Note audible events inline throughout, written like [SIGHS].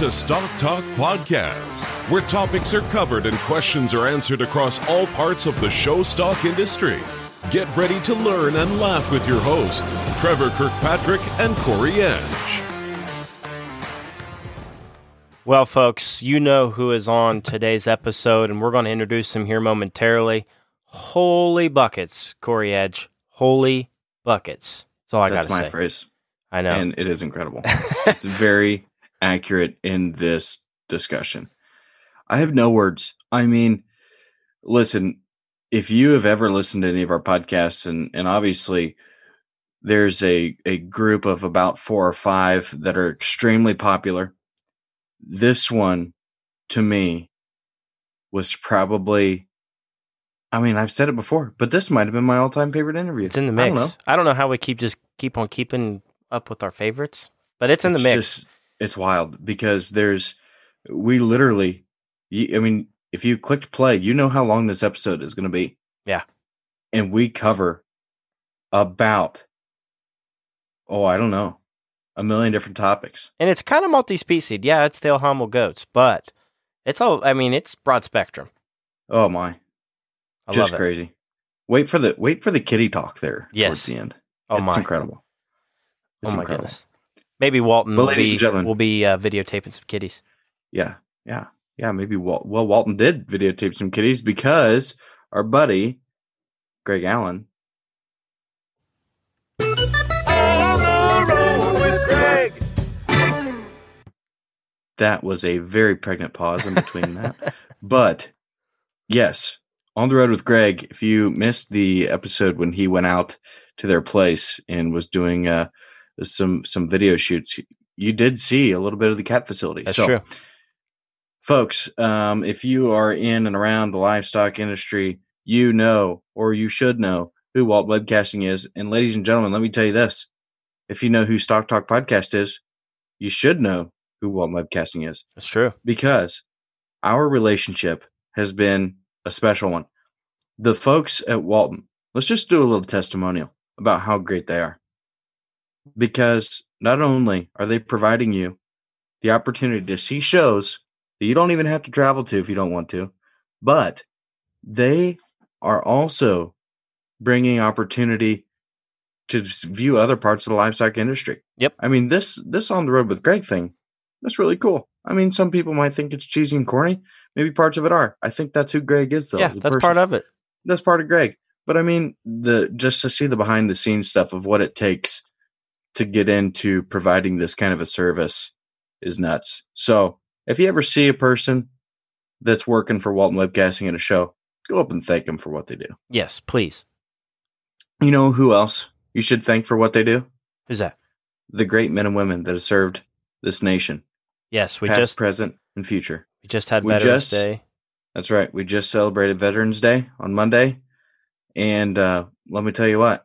to Stock Talk Podcast, where topics are covered and questions are answered across all parts of the show stock industry. Get ready to learn and laugh with your hosts, Trevor Kirkpatrick and Corey Edge. Well, folks, you know who is on today's episode, and we're going to introduce him here momentarily. Holy buckets, Corey Edge. Holy buckets. That's all I got That's my phrase. I know. And it is incredible. [LAUGHS] it's very accurate in this discussion. I have no words. I mean, listen, if you have ever listened to any of our podcasts, and, and obviously there's a, a group of about four or five that are extremely popular, this one to me was probably, I mean, I've said it before, but this might have been my all time favorite interview. it's in the I mix. don't I don't know. how we keep just keep on keeping up with our favorites, but it's in the mix. just- it's wild because there's we literally i mean, if you clicked play, you know how long this episode is going to be. Yeah. And we cover about oh, I don't know, a million different topics. and it's kind of multi-species. Yeah, it's still humble goats, but it's all. I mean, it's broad spectrum. Oh my, I just love it. crazy. Wait for the wait for the kitty talk there Yes. towards the end. Oh my. it's my. incredible. It's oh my incredible. goodness. Maybe Walton But will be will be uh, videotaping some kitties. Yeah, yeah, yeah. Maybe Wal- well, Walton did videotape some kitties because our buddy Greg Allen that was a very pregnant pause in between [LAUGHS] that. But yes, on the road with Greg. If you missed the episode when he went out to their place and was doing uh, some some video shoots, you did see a little bit of the cat facility. That's so, true. folks, um, if you are in and around the livestock industry, you know or you should know who Walton Webcasting is. And ladies and gentlemen, let me tell you this: if you know who Stock Talk Podcast is, you should know who Walton Webcasting is That's true. because our relationship has been a special one. The folks at Walton, let's just do a little testimonial about how great they are. Because not only are they providing you the opportunity to see shows that you don't even have to travel to if you don't want to, but they are also bringing opportunity to view other parts of the livestock industry. Yep. I mean, this this on the road with Greg thing, that's really cool. I mean, some people might think it's cheesy and corny. Maybe parts of it are. I think that's who Greg is, though. yeah, that's person. part of it. that's part of Greg. But I mean, the just to see the behind the scenes stuff of what it takes to get into providing this kind of a service is nuts. So if you ever see a person that's working for Walton Webcasting at a show, go up and thank them for what they do. Yes, please. You know who else you should thank for what they do? Who's that? The great men and women that have served this nation, Yes, we past, just present, and future. we just had we Veterans just- Day. That's right. We just celebrated Veterans Day on Monday. And uh, let me tell you what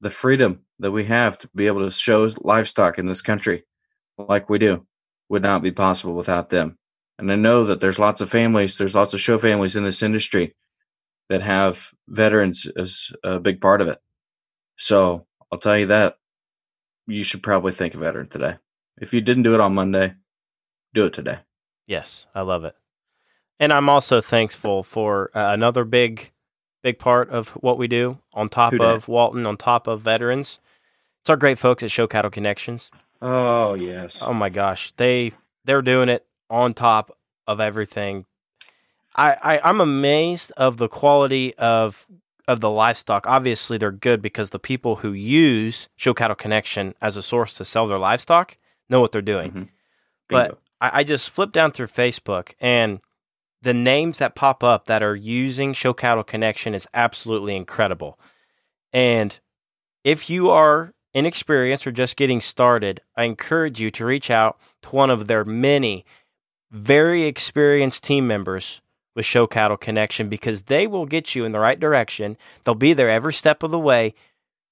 the freedom that we have to be able to show livestock in this country like we do would not be possible without them. And I know that there's lots of families, there's lots of show families in this industry that have veterans as a big part of it. So I'll tell you that you should probably think of veteran today. If you didn't do it on Monday, do it today. Yes, I love it. And I'm also thankful for uh, another big, big part of what we do on top Who of Walton, on top of veterans. It's our great folks at Show Cattle Connections. Oh, yes. Oh my gosh, they they're doing it on top of everything. I, I I'm amazed of the quality of of the livestock. Obviously, they're good because the people who use Show Cattle Connection as a source to sell their livestock know what they're doing. Mhm. But I, I just flipped down through Facebook and the names that pop up that are using Show Cattle Connection is absolutely incredible. And if you are inexperienced or just getting started, I encourage you to reach out to one of their many very experienced team members with Show Cattle Connection because they will get you in the right direction. They'll be there every step of the way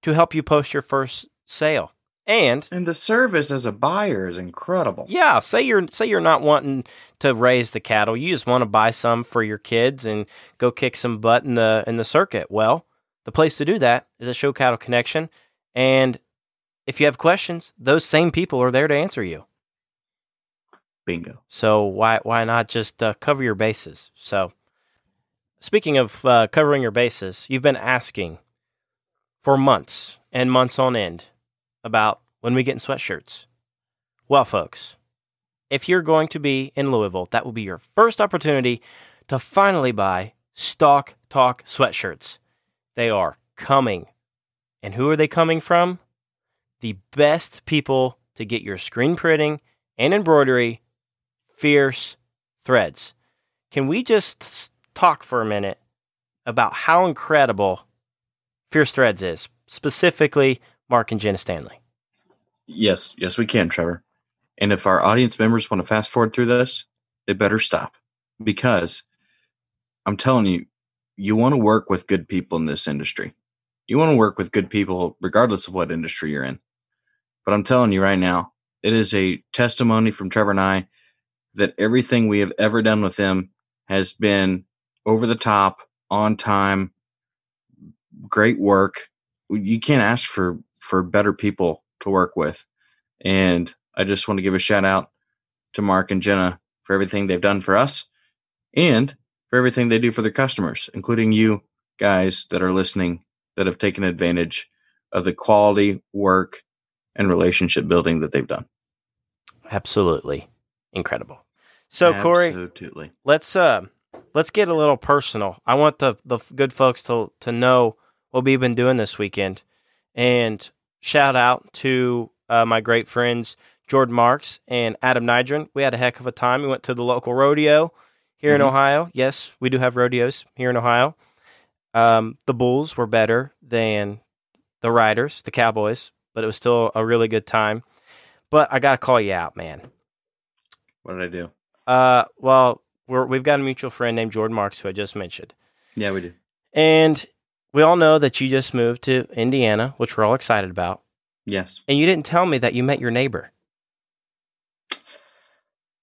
to help you post your first sale. And And the service as a buyer is incredible. yeah, say you're say you're not wanting to raise the cattle, you just want to buy some for your kids and go kick some butt in the in the circuit. Well, the place to do that is a Show Cattle Connection, and if you have questions, those same people are there to answer you. Bingo. So why why not just uh, cover your bases? So speaking of uh, covering your bases, you've been asking for months and months on end about when we get in sweatshirts. Well, folks, if you're going to be in Louisville, that will be your first opportunity to finally buy Stock Talk sweatshirts. They are coming. And who are they coming from? The best people to get your screen printing and embroidery fierce threads. Can we just talk for a minute about how incredible Fierce Threads is, specifically Mark and Jenna Stanley? Yes, yes, we can, Trevor. And if our audience members want to fast forward through this, they better stop because I'm telling you, you want to work with good people in this industry. You want to work with good people regardless of what industry you're in. But I'm telling you right now, it is a testimony from Trevor and I that everything we have ever done with them has been over the top, on time, great work. You can't ask for for better people to work with. And I just want to give a shout out to Mark and Jenna for everything they've done for us and for everything they do for their customers, including you guys that are listening that have taken advantage of the quality work and relationship building that they've done. Absolutely incredible. So Corey, Absolutely. let's uh let's get a little personal. I want the the good folks to to know what we've been doing this weekend, and shout out to uh, my great friends Jordan Marks and Adam Nydron. We had a heck of a time. We went to the local rodeo here Mhm. in Ohio. Yes, we do have rodeos here in Ohio. Um, the Bulls were better than the Riders, the Cowboys, but it was still a really good time. But I got to call you out, man. What did I do? Uh, well, we're, we've got a mutual friend named Jordan Marks who I just mentioned. Yeah, we do. And we all know that you just moved to Indiana, which we're all excited about. Yes. And you didn't tell me that you met your neighbor.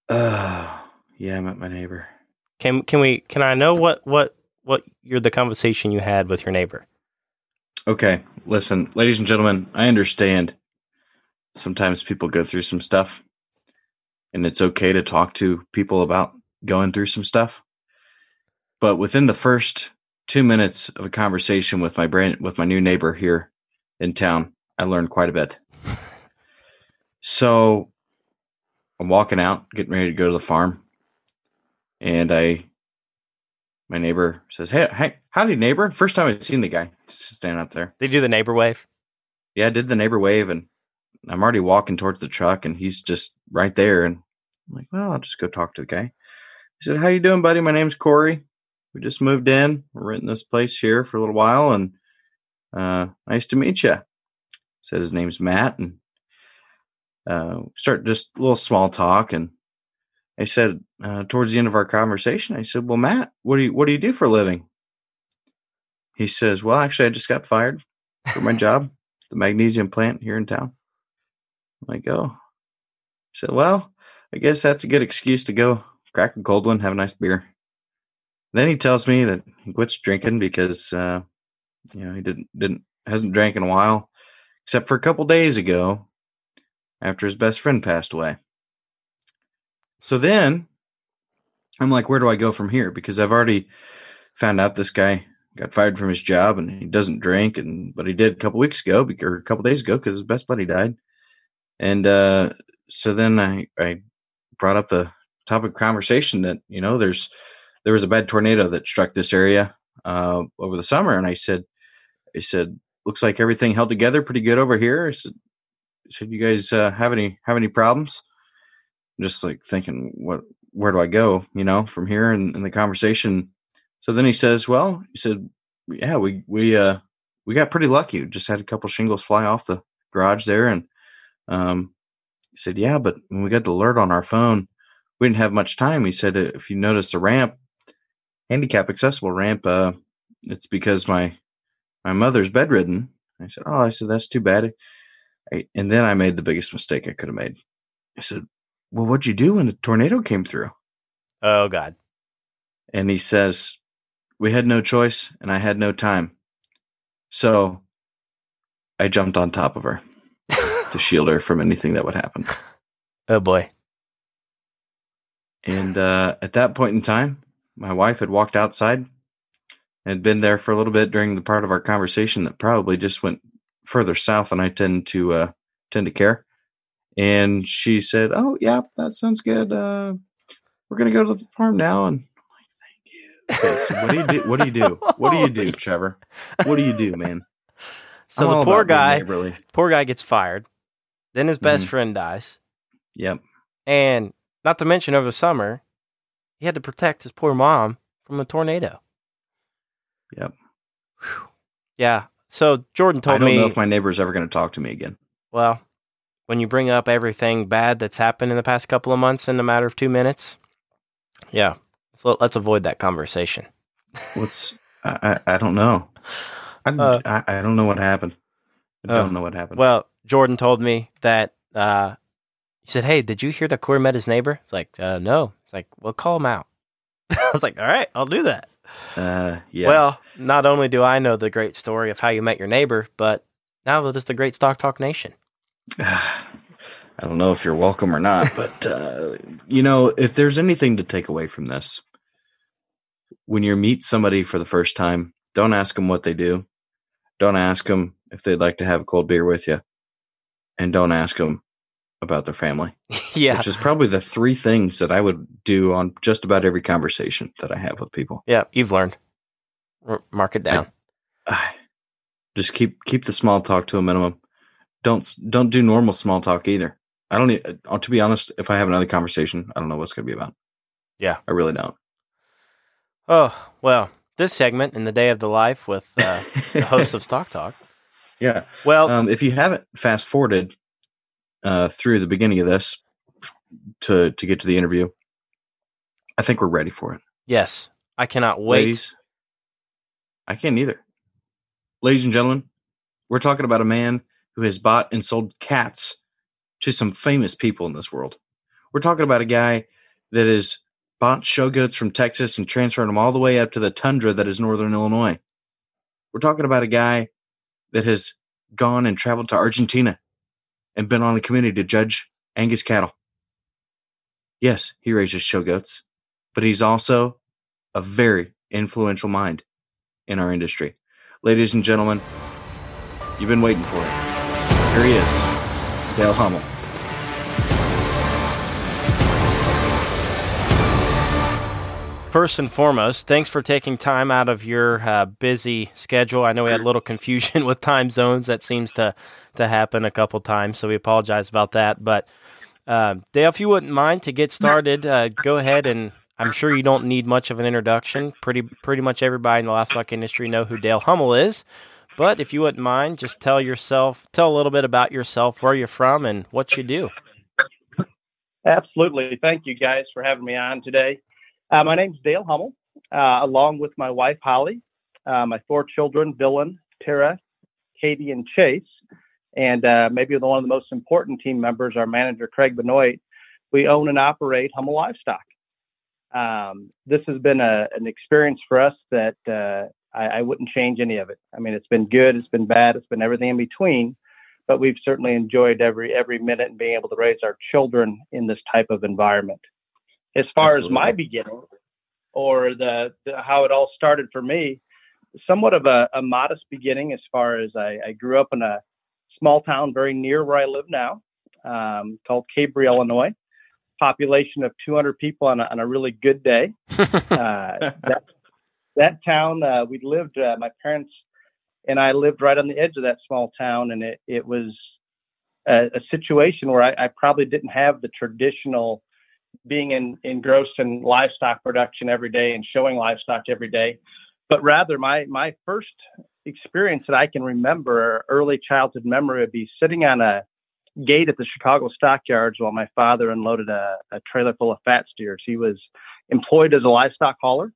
Uh, [SIGHS] yeah, I met my neighbor. Can can we can I know what what what you're the conversation you had with your neighbor? Okay, listen, ladies and gentlemen, I understand sometimes people go through some stuff and it's okay to talk to people about going through some stuff. But within the first 2 minutes of a conversation with my brand with my new neighbor here in town, I learned quite a bit. So I'm walking out, getting ready to go to the farm, and I my neighbor says, "Hey, hey, howdy, neighbor! First time I've seen the guy He's standing out there." They do the neighbor wave. Yeah, I did the neighbor wave, and I'm already walking towards the truck, and he's just right there. And I'm like, "Well, I'll just go talk to the guy." He said, "How you doing, buddy? My name's Corey. We just moved in. We're renting this place here for a little while, and uh, nice to meet you." Said his name's Matt, and uh, start just a little small talk, and I said uh, towards the end of our conversation, I said, "Well, Matt, what do you what do you do for a living?" He says, "Well, actually, I just got fired for my job, the magnesium plant here in town." I'm like, "Oh," I said, "Well, I guess that's a good excuse to go crack a cold one, have a nice beer." Then he tells me that he quits drinking because uh, you know he didn't didn't hasn't drank in a while, except for a couple days ago, after his best friend passed away. So then I'm like, where do I go from here? Because I've already found out this guy got fired from his job and he doesn't drink, and but he did a couple weeks ago or a couple days ago because his best buddy died. And uh, so then I, I brought up the topic of conversation that you know there's there was a bad tornado that struck this area uh, over the summer, and I said, I said, looks like everything held together pretty good over here. I said, I said you guys uh, have any have any problems? Just like thinking what where do i go you know from here? And in, the conversation so then he says well he said yeah we we uh we got pretty lucky. Just had a couple shingles fly off the garage there and um he said yeah but when we got the alert on our phone we didn't have much time. He said if you notice the ramp handicap accessible ramp uh it's because my my mother's bedridden. I said oh i said that's too bad. I, and then i made the biggest mistake i could have made. I said well, what'd you do when the tornado came through? Oh God. And he says, we had no choice and I had no time. So I jumped on top of her to [LAUGHS] shield her from anything that would happen. oh boy. And uh, at that point in time, my wife had walked outside had been there for a little bit during the part of our conversation that probably just went further south than I tend to uh, tend to care. And she said, "Oh, yeah, that sounds good. Uh, we're gonna go to the farm now." And I'm like, "Thank you." Okay, so what do you do? What do you do? [LAUGHS] What do you do, Trevor? What do you do, man? [LAUGHS] So I'm the poor guy, poor guy gets fired. Then his best Mhm. friend dies, Yep. and not to mention over the summer, he had to protect his poor mom from a tornado. Yep. Yeah. So Jordan told me. I don't me, know if my neighbor's ever going to talk to me again. well, when you bring up everything bad that's happened in the past couple of months in a matter of two minutes, yeah. So let's avoid that conversation. What's I? I, I don't know. I, Uh, I I don't know what happened. I Oh. don't know what happened. Well, Jordan told me that uh, he said, "Hey, did you hear that Corey met his neighbor?" It's like, uh, "No." It's like, "Well, call him out." [LAUGHS] I was like, "All right, I'll do that." uh, yeah. Well, not only do I know the great story of how you met your neighbor, but now that it's the Great Stock Talk Nation. [SIGHS] I don't know if you're welcome or not, but uh, you know, if there's anything to take away from this, when you meet somebody for the first time, don't ask them what they do. Don't ask them if they'd like to have a cold beer with you, and don't ask them about their family, [LAUGHS] yeah, which is probably the three things that I would do on just about every conversation that I have with people. yeah, you've learned. Mark it down. Ah, [SIGHS] Just keep keep the small talk to a minimum. Don't don't do normal small talk either. I don't. e- uh, To be honest, if I have another conversation, I don't know what's going to be about. Yeah. I really don't. Oh well, this segment in the day of the life with uh, the host of [LAUGHS] Stock Talk. yeah. Well, Um, if you haven't fast forwarded uh, through the beginning of this to to get to the interview, I think we're ready for it. yes, I cannot wait. Ladies, I can't either. Ladies and gentlemen, we're talking about a man who has bought and sold cats to some famous people in this world. We're talking about a guy that has bought show goats from Texas and transferred them all the way up to the tundra that is northern Illinois. We're talking about a guy that has gone and traveled to Argentina and been on a committee to judge Angus cattle. Yes, he raises show goats, but he's also a very influential mind in our industry. Ladies and gentlemen, you've been waiting for it. Here he is, Dale Hummel. First and foremost, thanks for taking time out of your uh, busy schedule. I know we had a little confusion [LAUGHS] with time zones. That seems to to happen a couple times, so we apologize about that. But uh, Dale, if you wouldn't mind to get started, uh, go ahead and I'm sure you don't need much of an introduction. Pretty pretty much everybody in the livestock industry know who Dale Hummel is. But if you wouldn't mind, just tell yourself, tell a little bit about yourself, where you're from, and what you do. Absolutely. Thank you guys for having me on today. Uh, my name's Dale Hummel, uh, along with my wife, Holly, uh, my four children, Dylan, Tara, Katie, and Chase, and uh, maybe one of the most important team members, our manager, Craig Benoit. We own and operate Hummel Livestock. Um, this has been a, an experience for us that uh, I, I wouldn't change any of it. I mean, it's been good, it's been bad, it's been everything in between but we've certainly enjoyed every every minute and being able to raise our children in this type of environment. As far Absolutely. as my beginning, or the, the how it all started for me, somewhat of a, a modest beginning. As far as I, I grew up in a small town very near where I live now, um, called Cabery, Illinois. Population of 200 people on a, on a really good day. [LAUGHS] Uh, that that town uh, we lived. Uh, my parents and I lived right on the edge of that small town, and it it was a, a situation where I, I probably didn't have the traditional being in, engrossed in livestock production every day and showing livestock every day, but rather my my first experience that I can remember, early childhood memory, would be sitting on a gate at the Chicago stockyards while my father unloaded a, a trailer full of fat steers. He was employed as a livestock hauler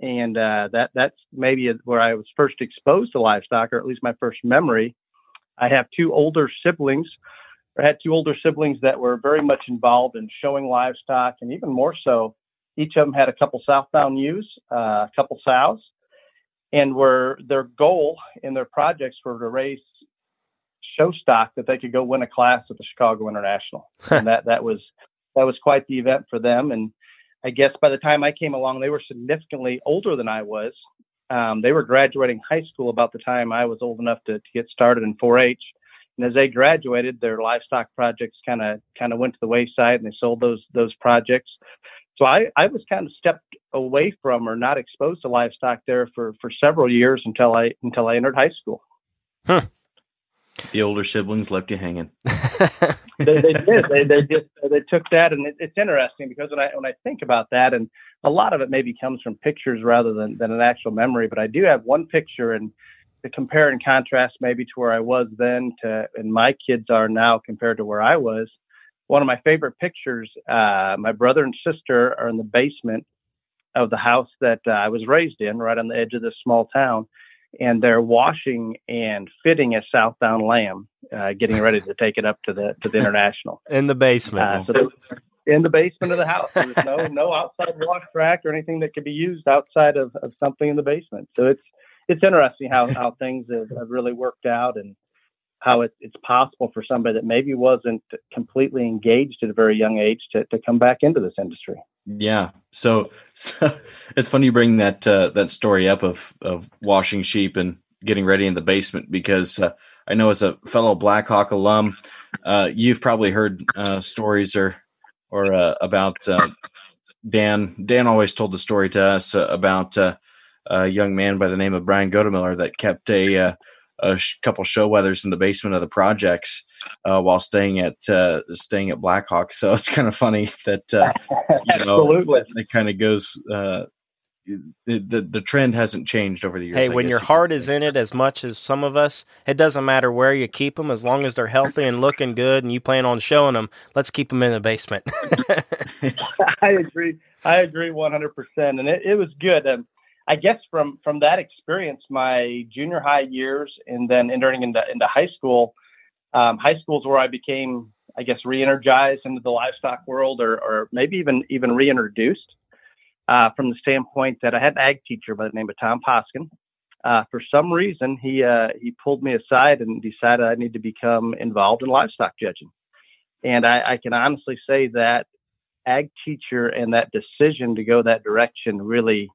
and uh, that that's maybe where I was first exposed to livestock, or at least my first memory. I have two older siblings, or had two older siblings that were very much involved in showing livestock, and even more so, each of them had a couple Southdown ewes, uh, a couple sows, and were their goal in their projects were to raise show stock that they could go win a class at the Chicago International, [LAUGHS] and that that was that was quite the event for them, and I guess by the time I came along, they were significantly older than I was. Um, they were graduating high school about the time I was old enough to, to get started in 4-H. And as they graduated, their livestock projects kind of kind of went to the wayside, and they sold those those projects. So I, I was kind of stepped away from or not exposed to livestock there for, for several years until I until I entered high school. Huh. The older siblings left you hanging. [LAUGHS] they, they, did. They, they just they took that, and it, it's interesting because when I when I think about that, and a lot of it maybe comes from pictures rather than than an actual memory. But I do have one picture, and to compare and contrast maybe to where I was then to and my kids are now compared to where I was. One of my favorite pictures. Uh, my brother and sister are in the basement of the house that uh, I was raised in, right on the edge of this small town and they're washing and fitting a Southdown lamb, uh, getting ready to take it up to the to the international [LAUGHS] in the basement. Uh, so in the basement of the house, there's no no outside wash rack or anything that could be used outside of, of something in the basement. So it's it's interesting how how things have, have really worked out and how it, it's possible for somebody that maybe wasn't completely engaged at a very young age to, to come back into this industry. Yeah. So, [LAUGHS] so it's funny you bring that uh, that story up of of washing sheep and getting ready in the basement because uh, I know as a fellow Blackhawk alum, uh, you've probably heard uh, stories or or uh, about uh, Dan. Dan always told the story to us about a young man by the name of Brian Godemiller that kept a a sh- couple show wethers in the basement of the projects uh, while staying at uh, staying at Blackhawk. So [LAUGHS] it's kind of funny that uh, you know, absolutely it kind of goes. Uh, the, the the trend hasn't changed over the years. Hey, I when your you heart is in it as much as some of us, it doesn't matter where you keep them as long as they're healthy and looking good, and you plan on showing them. Let's keep them in the basement. [LAUGHS] I agree. I agree one hundred percent, and it, it was good. Um, I guess from from that experience, my junior high years, and then entering into into high school, um, high school is where I became, I guess, re-energized into the livestock world, or or maybe even even reintroduced. Uh, from the standpoint that I had an ag teacher by the name of Tom Poskin. Uh, for some reason, he uh, he pulled me aside and decided I need to become involved in livestock judging. And I, I can honestly say that ag teacher and that decision to go that direction really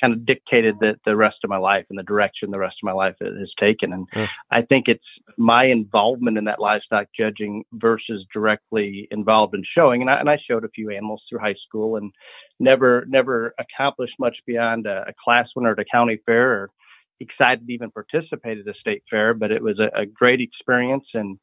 kind of dictated the, the rest of my life and the direction the rest of my life has taken. And mm. I think it's my involvement in that livestock judging versus directly involved in showing. And I, and I showed a few animals through high school and never, never accomplished much beyond a, a class winner at a county fair or excited to even participate at a state fair, but it was a, a great experience. And,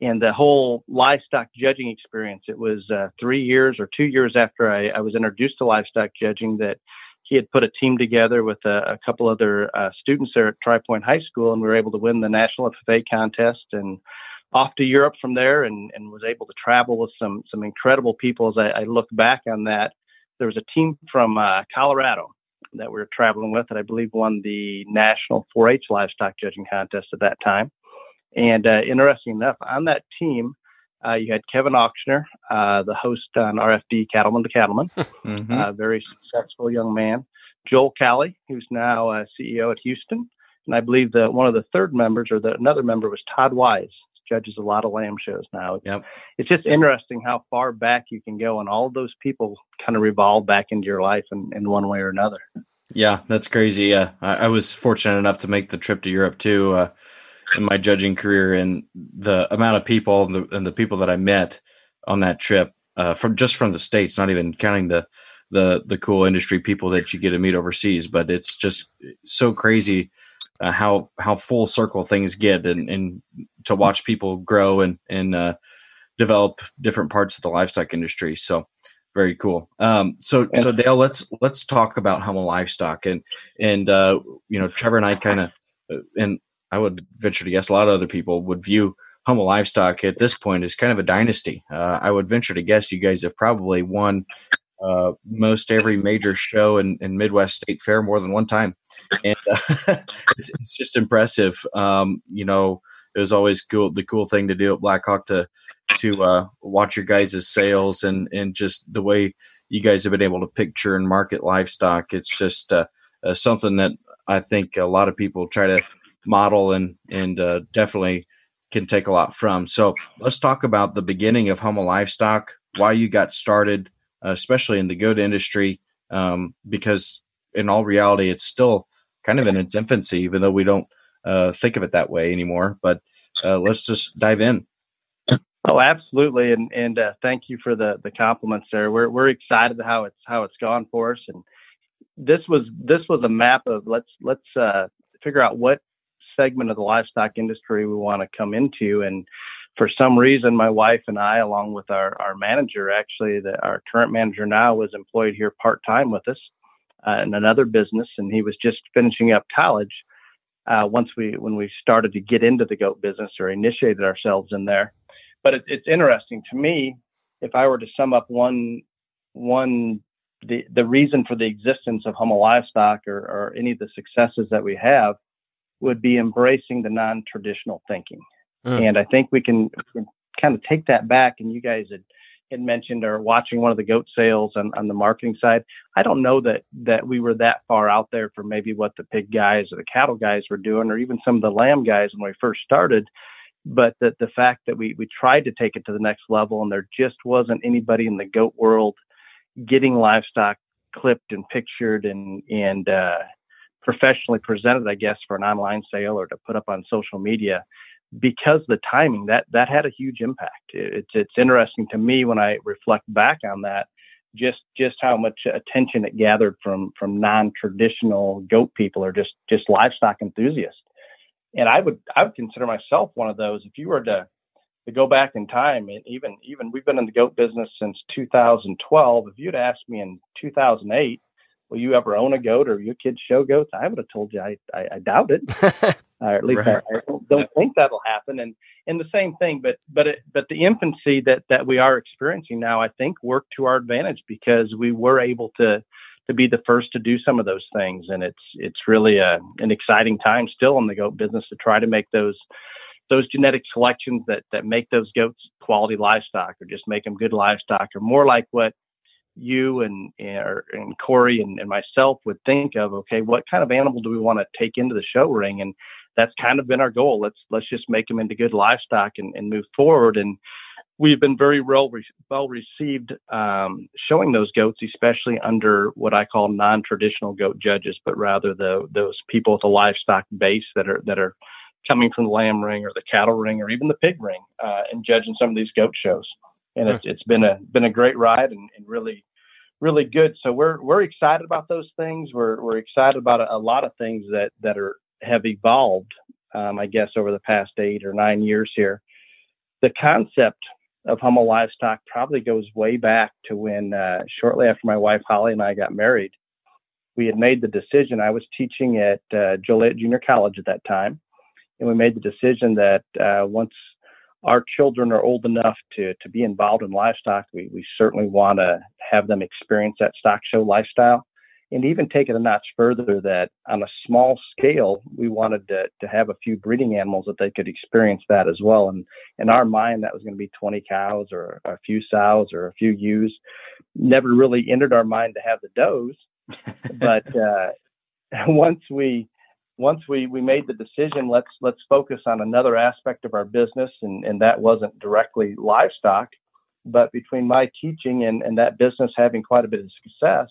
and the whole livestock judging experience, it was uh, three years or two years after I, I was introduced to livestock judging that he had put a team together with a, a couple other uh, students there at Tri Point High School, and we were able to win the national FFA contest and off to Europe from there, and, and was able to travel with some some incredible people. As I, I look back on that, there was a team from uh, Colorado that we were traveling with that I believe won the national 4-H livestock judging contest at that time. And uh, interesting enough, on that team, uh, you had Kevin Ochsner, uh, the host on RFD Cattleman to Cattleman, [LAUGHS] mm-hmm. uh, very successful young man. Joel Cowley, who's now uh, CEO at Houston, and I believe that one of the third members or the, another member was Todd Wise, judges a lot of lamb shows now. It's, yep. it's just interesting how far back you can go, and all those people kind of revolve back into your life in, in one way or another. Yeah, that's crazy. Yeah, I, I was fortunate enough to make the trip to Europe too. Uh, in my judging career and the amount of people and the, and the people that I met on that trip uh, from just from the states, not even counting the the the cool industry people that you get to meet overseas. But it's just so crazy uh, how how full circle things get, and, and to watch people grow and and uh, develop different parts of the livestock industry. So very cool. Um, so so Dale, let's let's talk about Hummel livestock and and uh, you know Trevor and I kind of uh, and I would venture to guess a lot of other people would view Hummel Livestock at this point as kind of a dynasty. Uh, I would venture to guess you guys have probably won uh, most every major show in, in, Midwest State Fair more than one time, and uh, [LAUGHS] it's, it's, just impressive. Um, you know, it was always cool. The cool thing to do at Blackhawk to to uh, watch your guys' sales and and just the way you guys have been able to picture and market livestock. It's just uh, uh, something that I think a lot of people try to model and and uh, definitely can take a lot from. So let's talk about the beginning of Hummel Livestock, why you got started, uh, especially in the goat industry, um, because in all reality, it's still kind of in its infancy, even though we don't uh, think of it that way anymore. But uh, let's just dive in. Oh, absolutely, and and uh, thank you for the the compliments there. We're we're excited how it's how it's gone for us, and this was this was a map of let's let's uh, figure out what segment of the livestock industry we want to come into, and for some reason, my wife and I, along with our our manager, actually, the, our current manager now, was employed here part time with us uh, in another business, and he was just finishing up college. Uh, once we when we started to get into the goat business or initiated ourselves in there but it, it's interesting to me. If I were to sum up one one the the reason for the existence of Hummel Livestock or, or any of the successes that we have would be embracing the non-traditional thinking. Mm. And I think we can, we can, kind of take that back. And you guys had, had mentioned or watching one of the goat sales on, on the marketing side. I don't know that that we were that far out there for maybe what the pig guys or the cattle guys were doing, or even some of the lamb guys when we first started but the, the fact that we, we tried to take it to the next level and there just wasn't anybody in the goat world getting livestock clipped and pictured and, and, uh, professionally presented, I guess, for an online sale or to put up on social media because the timing that, that had a huge impact. It's, it's interesting to me when I reflect back on that, just, just how much attention it gathered from, from non-traditional goat people or just, just livestock enthusiasts and I would I would consider myself one of those. If you were to to go back in time, and even even we've been in the goat business since 2012. If you'd asked me in 2008, will you ever own a goat or your kids show goats? I would have told you I I, I doubt it, [LAUGHS] or at least right. I, I, don't think that'll happen. And and the same thing, but but it, but the infancy that that we are experiencing now, I think, worked to our advantage because we were able to to be the first to do some of those things. And it's it's really a, an exciting time still in the goat business to try to make those those genetic selections that that make those goats quality livestock or just make them good livestock or more like what you and and, Corey and, and myself would think of okay what kind of animal do we want to take into the show ring? And that's kind of been our goal. Let's let's just make them into good livestock and, and move forward. And we've been very well re- well received um, showing those goats, especially under what I call non-traditional goat judges, but rather the those people with a livestock base that are that are coming from the lamb ring or the cattle ring or even the pig ring uh, and judging some of these goat shows. And it's, it's been a been a great ride and, and, really really good. So we're we're excited about those things. We're we're excited about a, a lot of things that that are have evolved. Um, I guess over the past eight or nine years here, the concept of Hummel livestock probably goes way back to when uh, shortly after my wife Holly and I got married, we had made the decision. I was teaching at uh, Joliet Junior College at that time, and we made the decision that uh, once our children are old enough to to be involved in livestock, we we certainly want to have them experience that stock show lifestyle. And even take it a notch further that on a small scale we wanted to, to have a few breeding animals that they could experience that as well. And in our mind that was going to be 20 cows or a few sows or a few ewes. Never really entered our mind to have the does [LAUGHS] but uh, [LAUGHS] once we once we we made the decision let's let's focus on another aspect of our business and and that wasn't directly livestock but between my teaching and, and that business having quite a bit of success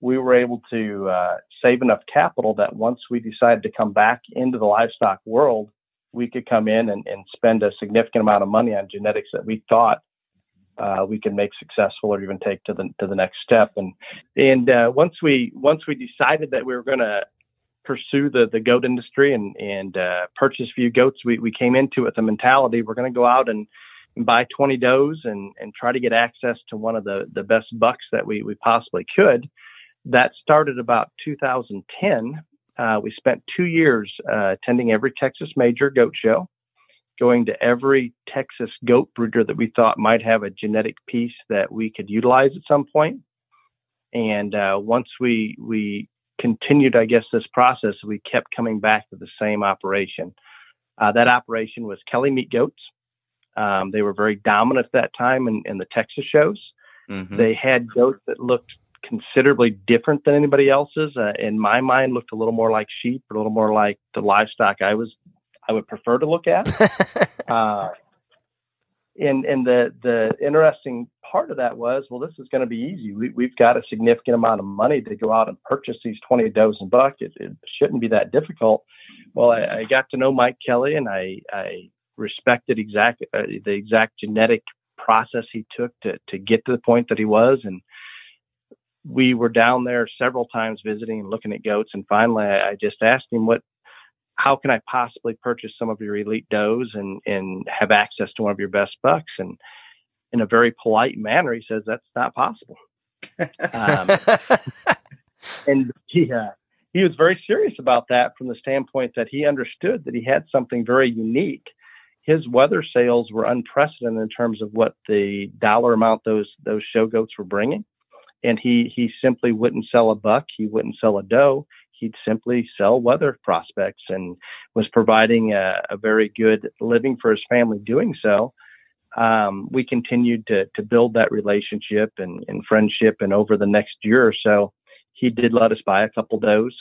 we were able to uh, save enough capital that once we decided to come back into the livestock world, we could come in and, and spend a significant amount of money on genetics that we thought uh, we could make successful or even take to the to the next step. And and uh, once we once we decided that we were going to pursue the the goat industry and and uh, purchase a few goats, we we came into it with the mentality we're going to go out and buy 20 does and, and try to get access to one of the, the best bucks that we, we possibly could that started about 2010. Uh, we spent two years uh, attending every Texas major goat show, going to every Texas goat breeder that we thought might have a genetic piece that we could utilize at some point. And uh, once we we continued, I guess, this process, we kept coming back to the same operation. Uh, that operation was Kelly Meat Goats. Um, they were very dominant at that time in, in the Texas shows. Mm-hmm. They had goats that looked considerably different than anybody else's. Uh, in my mind, looked a little more like sheep, a little more like the livestock I was I would prefer to look at. [LAUGHS] uh, and and the the interesting part of that was, well, this is going to be easy. We, we've got a significant amount of money to go out and purchase these 20 does and buck. It, it shouldn't be that difficult. Well, I, I got to know Mike Kelly, and I I respected exact uh, the exact genetic process he took to to get to the point that he was, and we were down there several times visiting and looking at goats. And finally, I, I just asked him what how can I possibly purchase some of your elite does and, and have access to one of your best bucks? And in a very polite manner, he says, that's not possible. um, [LAUGHS] and he, uh, he was very serious about that from the standpoint that he understood that he had something very unique. His wether sales were unprecedented in terms of what the dollar amount those those show goats were bringing, and he he simply wouldn't sell a buck, he wouldn't sell a doe, he'd simply sell wether prospects and was providing a, a very good living for his family doing so. Um, we continued to, to build that relationship and, and, friendship. And over the next year or so, he did let us buy a couple does,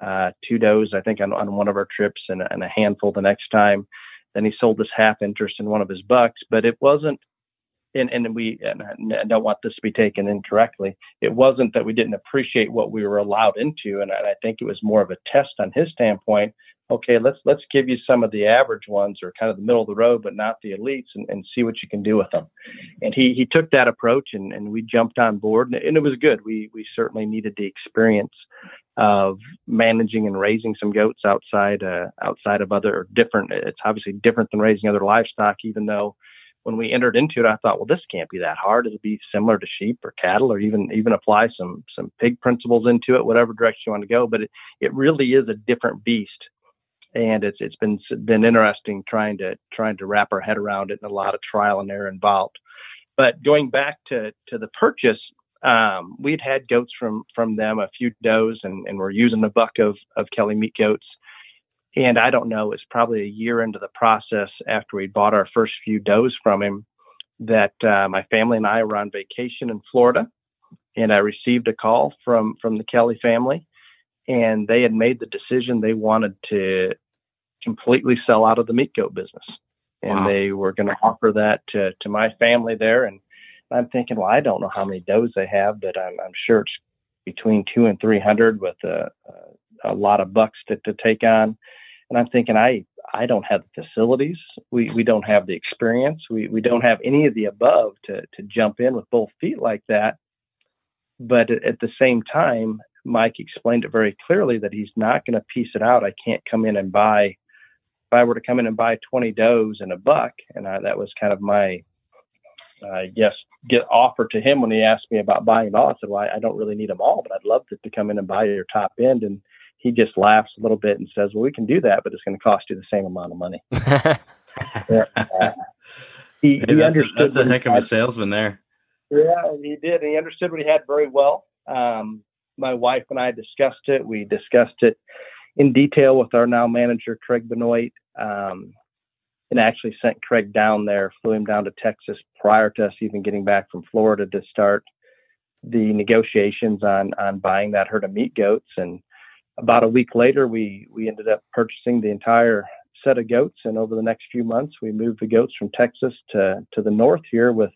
uh, two does, I think, on, on one of our trips and, and a handful the next time. Then he sold us half interest in one of his bucks, but it wasn't and, and we and I don't want this to be taken incorrectly. It wasn't that we didn't appreciate what we were allowed into, and I think it was more of a test on his standpoint. Okay, let's let's give you some of the average ones or kind of the middle of the road, but not the elites, and, and see what you can do with them. And he he took that approach, and, and we jumped on board, and, and it was good. We we certainly needed the experience of managing and raising some goats outside uh, outside of other different. It's obviously different than raising other livestock, even though when we entered into it, I thought, well, this can't be that hard. It'll be similar to sheep or cattle, or even even apply some some pig principles into it, whatever direction you want to go. But it, it really is a different beast, and it's it's been been interesting trying to trying to wrap our head around it, and a lot of trial and error involved. But going back to to the purchase, um, we'd had goats from from them, a few does, and, and we're using a buck of of Kelly meat goats and I don't know, it's probably a year into the process after we bought our first few does from him that uh, my family and I were on vacation in Florida. And I received a call from, from the Kelly family, and they had made the decision they wanted to completely sell out of the meat goat business. And wow. they were going to offer that to, to my family there. And I'm thinking, well, I don't know how many does they have, but I'm, I'm sure it's between two and 300 with a, a, a lot of bucks to, to take on. And I'm thinking, I I don't have the facilities. We we don't have the experience. We we don't have any of the above to to jump in with both feet like that. But at the same time, Mike explained it very clearly that he's not going to piece it out. I can't come in and buy. If I were to come in and buy 20 does and a buck, and I, that was kind of my, uh, yes, get offer to him when he asked me about buying all. I said, well, I, I don't really need them all, but I'd love to, to come in and buy your top end. And he just laughs a little bit and says, "Well, we can do that, but it's going to cost you the same amount of money." [LAUGHS] yeah, uh, he, hey, he that's understood. A, that's a heck of a salesman there. Yeah, he did. He understood what he had very well. Um, my wife and I discussed it. We discussed it in detail with our now manager Craig Benoit, um, and actually sent Craig down there, flew him down to Texas prior to us even getting back from Florida to start the negotiations on on buying that herd of meat goats and about a week later, we we ended up purchasing the entire set of goats, and over the next few months, we moved the goats from Texas to to the north here with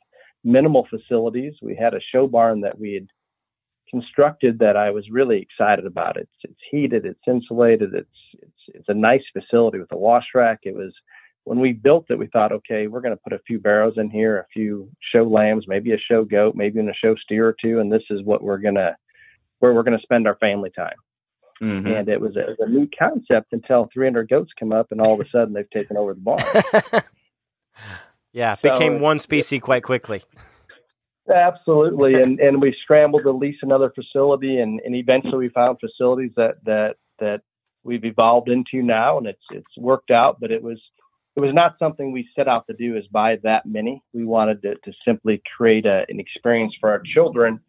minimal facilities. We had a show barn that we had constructed that I was really excited about. It's it's heated, it's insulated, it's it's it's a nice facility with a wash rack. It was when we built it, we thought, okay, we're going to put a few barrows in here, a few show lambs, maybe a show goat, maybe in a show steer or two, and this is what we're gonna where we're going to spend our family time. Mm-hmm. And it was, a, it was a new concept until 300 goats come up, and all of a sudden they've taken over the barn. [LAUGHS] yeah, so, became one species quite quickly. Absolutely, [LAUGHS] and and we scrambled to lease another facility, and, and eventually we found facilities that that that we've evolved into now, and it's it's worked out. But it was it was not something we set out to do is buy that many. We wanted to, to simply create a, an experience for our children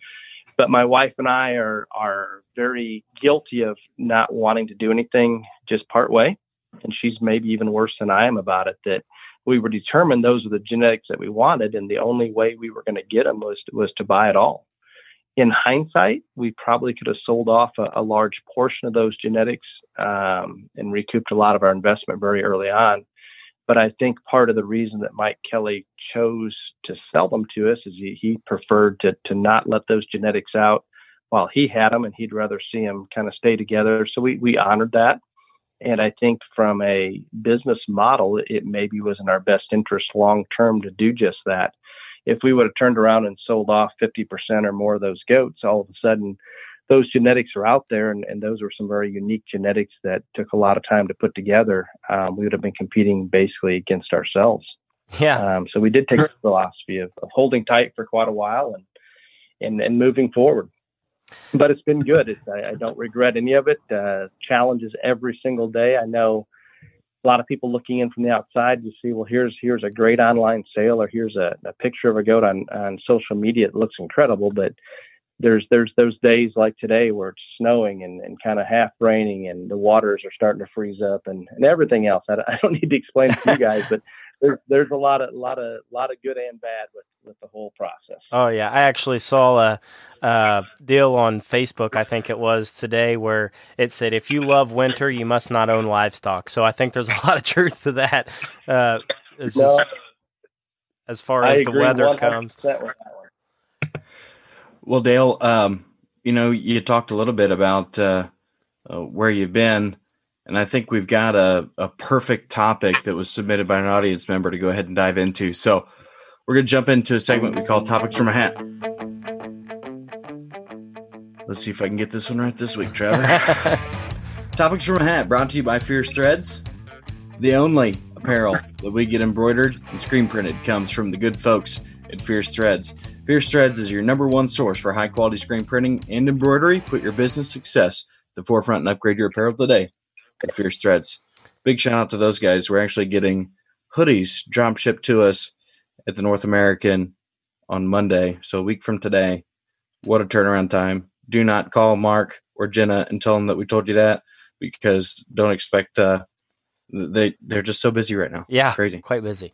but my wife and I are are very guilty of not wanting to do anything just part way, and she's maybe even worse than I am about it. That we were determined those are the genetics that we wanted, and the only way we were going to get them was was to buy it all. In hindsight, we probably could have sold off a, a large portion of those genetics um, and recouped a lot of our investment very early on. But I think part of the reason that Mike Kelly chose to sell them to us is he, he preferred to, to not let those genetics out while he had them, and he'd rather see them kind of stay together. So we, we honored that. And I think from a business model, it maybe was in our best interest long term to do just that. If we would have turned around and sold off 50% or more of those goats, all of a sudden those genetics are out there, and, and those were some very unique genetics that took a lot of time to put together. Um, we would have been competing basically against ourselves. Yeah. Um, so we did take the philosophy of, of holding tight for quite a while and and, and moving forward. But it's been good. It's, I, I don't regret any of it. Uh, challenges every single day. I know a lot of people looking in from the outside. You see, well, here's here's a great online sale, or here's a, a picture of a goat on on social media. It looks incredible, but there's there's those days like today where it's snowing and, and kind of half raining and the waters are starting to freeze up and, and everything else. I, I don't [LAUGHS] need to explain to you guys, but there's there's a lot of lot of lot of good and bad with with the whole process. Oh yeah, I actually saw a, a deal on Facebook. I think it was today where it said if you love winter, you must not own livestock. So I think there's a [LAUGHS] lot of truth to that. Uh, no, as far as the weather comes. Well, Dale, um, you know, you talked a little bit about uh, uh, where you've been, and I think we've got a, a perfect topic that was submitted by an audience member to go ahead and dive into. So we're going to jump into a segment we call Topics from a Hat. Let's see if I can get this one right this week, Trevor. [LAUGHS] Topics from a Hat brought to you by Fierce Threads. The only apparel that we get embroidered and screen printed comes from the good folks at Fierce Threads. Fierce Threads is your number one source for high quality screen printing and embroidery. Put your business success at the forefront and upgrade your apparel today at Fierce Threads. Big shout out to those guys. We're actually getting hoodies drop shipped to us at the North American on Monday. So a week from today. What a turnaround time. Do not call Mark or Jenna and tell them that we told you that because don't expect uh they they're just so busy right now. Yeah, it's crazy. Quite busy.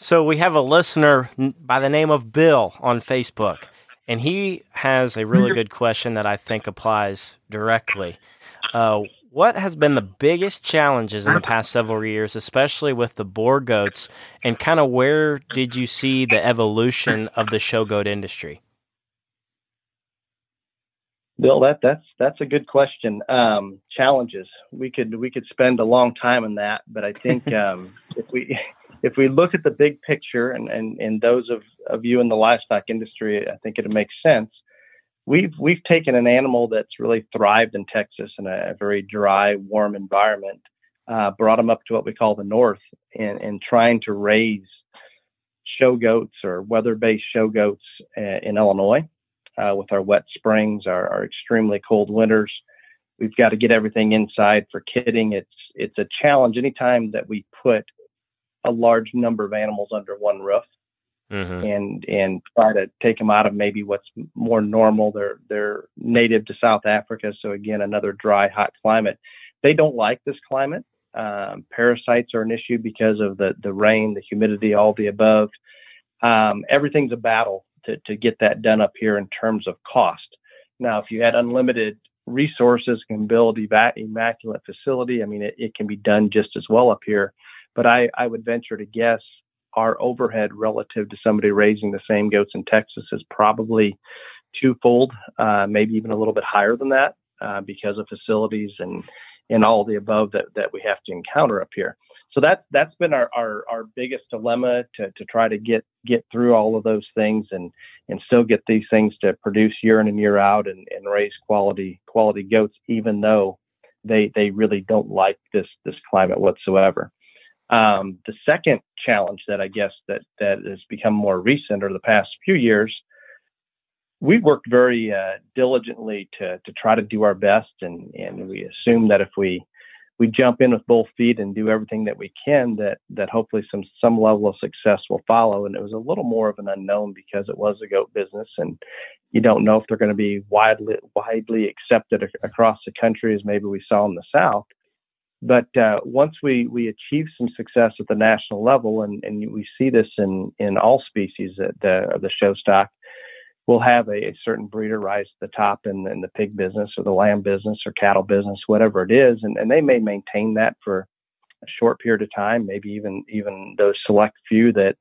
So we have a listener by the name of Bill on Facebook, and he has a really good question that I think applies directly. Uh, what has been the biggest challenges in the past several years, especially with the Boer goats, and kind of where did you see the evolution of the show goat industry? Bill, that that's that's a good question. Um, challenges. We could we could spend a long time on that, but I think [LAUGHS] um, if we if we look at the big picture and, and, and those of, of you in the livestock industry, I think it makes sense. We've we've taken an animal that's really thrived in Texas in a, very dry, warm environment, uh, brought them up to what we call the north, and, and trying to raise show goats or wether-based show goats uh, in Illinois uh, with our wet springs, our, our extremely cold winters. We've got to get everything inside for kidding. It's it's a challenge anytime that we put a large number of animals under one roof mm-hmm. and and try to take them out of maybe what's more normal. They're they're native to South Africa, so again another dry, hot climate. They don't like this climate. Um, parasites are an issue because of the the rain, the humidity, all the above. Um, everything's a battle to to get that done up here in terms of cost. Now, if you had unlimited resources, can build eva- immaculate facility. I mean, it, it can be done just as well up here. But I, I would venture to guess our overhead relative to somebody raising the same goats in Texas is probably twofold, uh, maybe even a little bit higher than that, uh, because of facilities and and all the above that that we have to encounter up here. So that that's been our, our, our biggest dilemma to, to try to get get through all of those things and and still get these things to produce year in and year out and, and raise quality quality goats, even though they they really don't like this this climate whatsoever. Um, the second challenge that I guess that that has become more recent over the past few years, we've worked very uh, diligently to to try to do our best, and and we assume that if we we jump in with both feet and do everything that we can, that that hopefully some some level of success will follow. And it was a little more of an unknown because it was a goat business, and you don't know if they're going to be widely widely accepted across the country as maybe we saw in the South. But uh, once we, we achieve some success at the national level, and, and we see this in, in all species of the, of the show stock, we'll have a, a, certain breeder rise to the top in, in the pig business or the lamb business or cattle business, whatever it is. And, and they may maintain that for a short period of time, maybe even even those select few that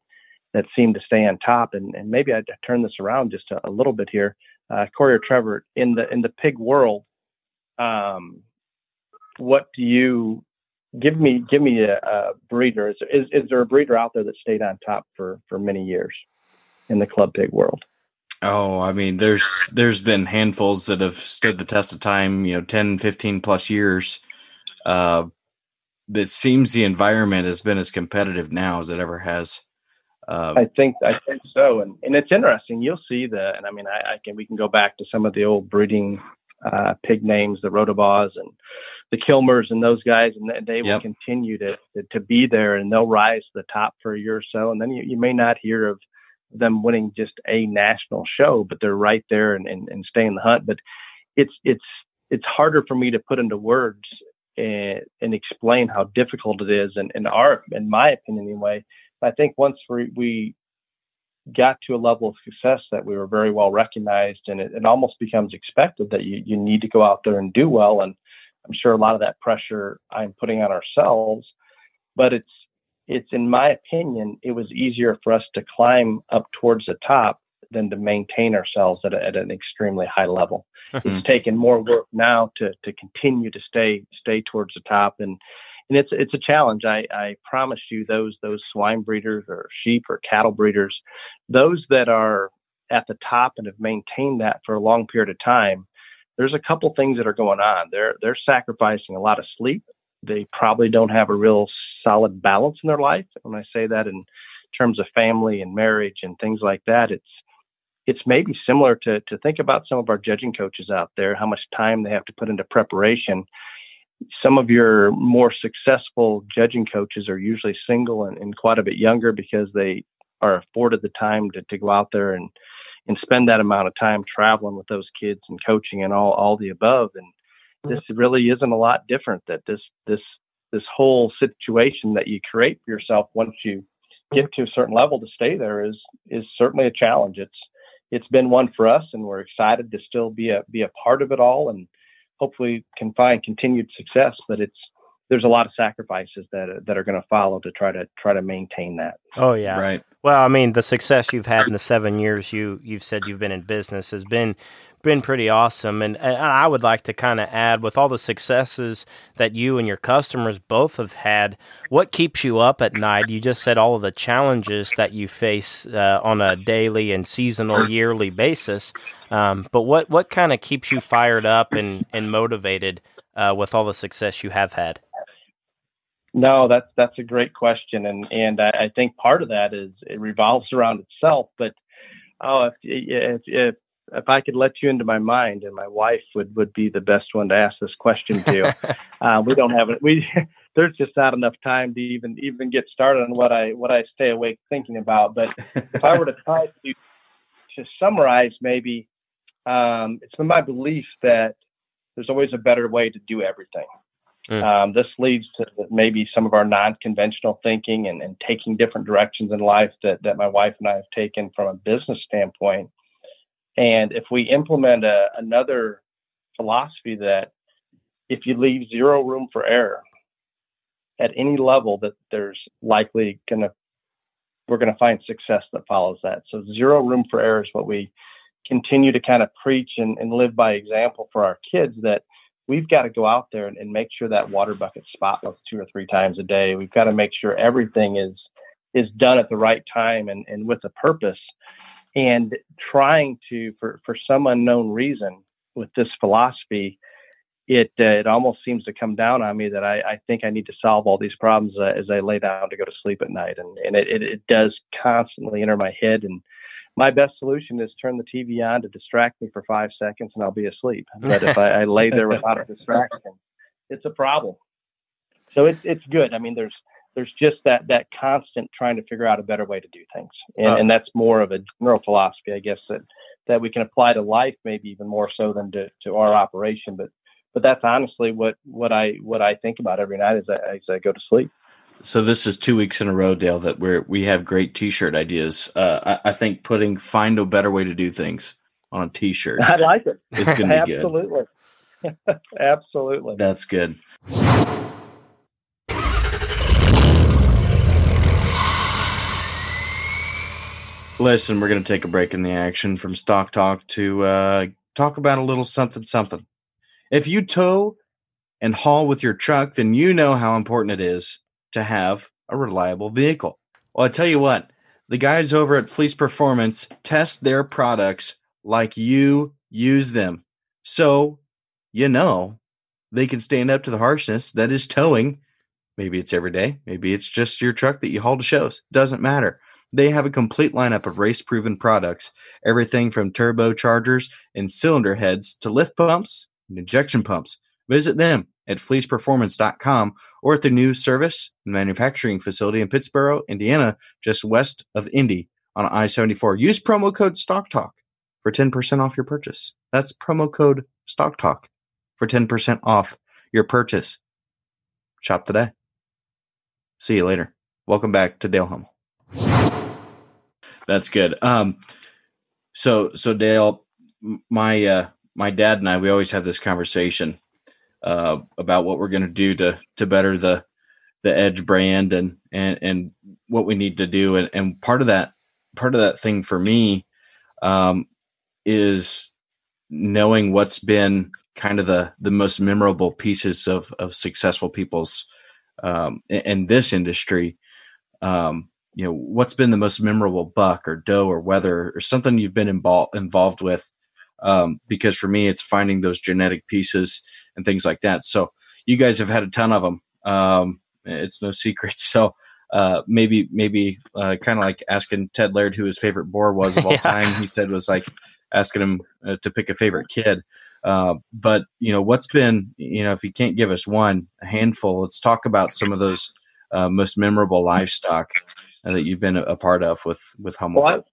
that seem to stay on top. And, and maybe I turn this around just a, a little bit here. Uh, Corey or Trevor, in the in the pig world, um, what do you give me? Give me a, a breeder. Is, is is there a breeder out there that stayed on top for for many years in the club pig world? Oh, I mean, there's there's been handfuls that have stood the test of time, you know, 10, 15 plus years. Uh, it seems the environment has been as competitive now as it ever has. Uh, I think I think so, and and it's interesting. You'll see the, and I mean, I, I can we can go back to some of the old breeding uh, pig names, the Rotobaws and the Kilmers and those guys, and they will yep. continue to, to, to be there, and they'll rise to the top for a year or so, and then you, you may not hear of them winning just a national show, but they're right there and, and, and stay in the hunt. But it's it's it's harder for me to put into words and, and explain how difficult it is, and in our in my opinion anyway. I think once we, we got to a level of success that we were very well recognized, and it, it almost becomes expected that you you need to go out there and do well. And I'm sure a lot of that pressure I'm putting on ourselves, but it's it's in my opinion, it was easier for us to climb up towards the top than to maintain ourselves at, a, at an extremely high level. Mm-hmm. It's taken more work now to to continue to stay stay towards the top, and and it's it's a challenge. I I promise you, those those swine breeders or sheep or cattle breeders, those that are at the top and have maintained that for a long period of time, there's a couple things that are going on. They're they're sacrificing a lot of sleep they probably don't have a real solid balance in their life. When I say that in terms of family and marriage and things like that, it's it's maybe similar to to think about some of our judging coaches out there, how much time they have to put into preparation. Some of your more successful judging coaches are usually single and, and quite a bit younger because they are afforded the time to, to go out there and and spend that amount of time traveling with those kids and coaching and all all the above. And mm-hmm. this really isn't a lot different that this this this whole situation that you create for yourself once you get to a certain level to stay there is is certainly a challenge. It's it's been one for us and we're excited to still be a be a part of it all and hopefully can find continued success. But it's there's a lot of sacrifices that that are going to follow to try to try to maintain that. Oh yeah, right. Well, I mean, the success you've had in the seven years you you've said you've been in business has been been pretty awesome. And, and I would like to kind of add with all the successes that you and your customers both have had, what keeps you up at night? You just said all of the challenges that you face uh, on a daily and seasonal, yearly basis. Um, but what, what kind of keeps you fired up and, and motivated uh, with all the success you have had? No, that's that's a great question, and and I, I think part of that is it revolves around itself. But oh, if, if, if if I could let you into my mind, and my wife would would be the best one to ask this question to. [LAUGHS] uh, we don't have it. We [LAUGHS] there's just not enough time to even even get started on what I what I stay awake thinking about. But if I were to try to to summarize, maybe um, it's been my belief that there's always a better way to do everything. Mm. Um, this leads to maybe some of our non-conventional thinking and, and taking different directions in life that, that my wife and I have taken from a business standpoint. And if we implement a, another philosophy that if you leave zero room for error at any level, that there's likely going to we're going to find success that follows that. So zero room for error is what we continue to kind of preach and, and live by example for our kids that we've got to go out there and, and make sure that water bucket's spotless two or three times a day. We've got to make sure everything is is done at the right time and, and with a purpose and trying to for for some unknown reason with this philosophy it uh, it almost seems to come down on me that I, I think I need to solve all these problems uh, as I lay down to go to sleep at night, and and it, it, it does constantly enter my head. And my best solution is turn the TV on to distract me for five seconds, and I'll be asleep. [LAUGHS] But if I, I lay there without a distraction, it's a problem. So it's it's good. I mean, there's there's just that that constant trying to figure out a better way to do things, and, uh, and that's more of a general philosophy, I guess that that we can apply to life, maybe even more so than to, to our operation. But but that's honestly what what I what I think about every night as I as I go to sleep. So this is two weeks in a row, Dale, that we're we have great T-shirt ideas. Uh, I, I, think putting find a better way to do things on a T-shirt. I like it. It's going to be [LAUGHS] absolutely, [LAUGHS] absolutely. That's good. Listen, we're going to take a break in the action from Stock Talk to uh, talk about a little something something. If you tow and haul with your truck, then you know how important it is to have a reliable vehicle. Well, I tell you what, the guys over at Fleece Performance test their products like you use them. So, you know, they can stand up to the harshness that is towing. Maybe it's every day, maybe it's just your truck that you haul to shows. Doesn't matter. They have a complete lineup of race proven products, everything from turbochargers and cylinder heads to lift pumps and injection pumps. Visit them at fleeceperformance.com or at the new service and manufacturing facility in Pittsboro, Indiana, just west of Indy on I 74. Use promo code StockTalk for 10% off your purchase. That's promo code StockTalk for 10% off your purchase. Shop today. See you later. Welcome back to Dale Hummel. That's good. Um, so so Dale, my uh, my dad and I, we always have this conversation uh, about what we're going to do to to better the the Edge brand and and and what we need to do. And and part of that part of that thing for me um, is knowing what's been kind of the the most memorable pieces of of successful people's um, in, this industry. Um, you know, what's been the most memorable buck or doe or wether or something you've been involved involved with um, because for me, it's finding those genetic pieces and things like that. So you guys have had a ton of them. Um, it's no [LAUGHS] secret. So uh, maybe maybe uh, kind of like asking Ted Laird who his favorite boar was of [LAUGHS] all yeah. time. He said was like asking him uh, to pick a favorite kid. Uh, but you know what's been you know if you can't give us one a handful, let's talk about some of those uh, most memorable livestock that you've been a, a, part of with with Hummel. Well,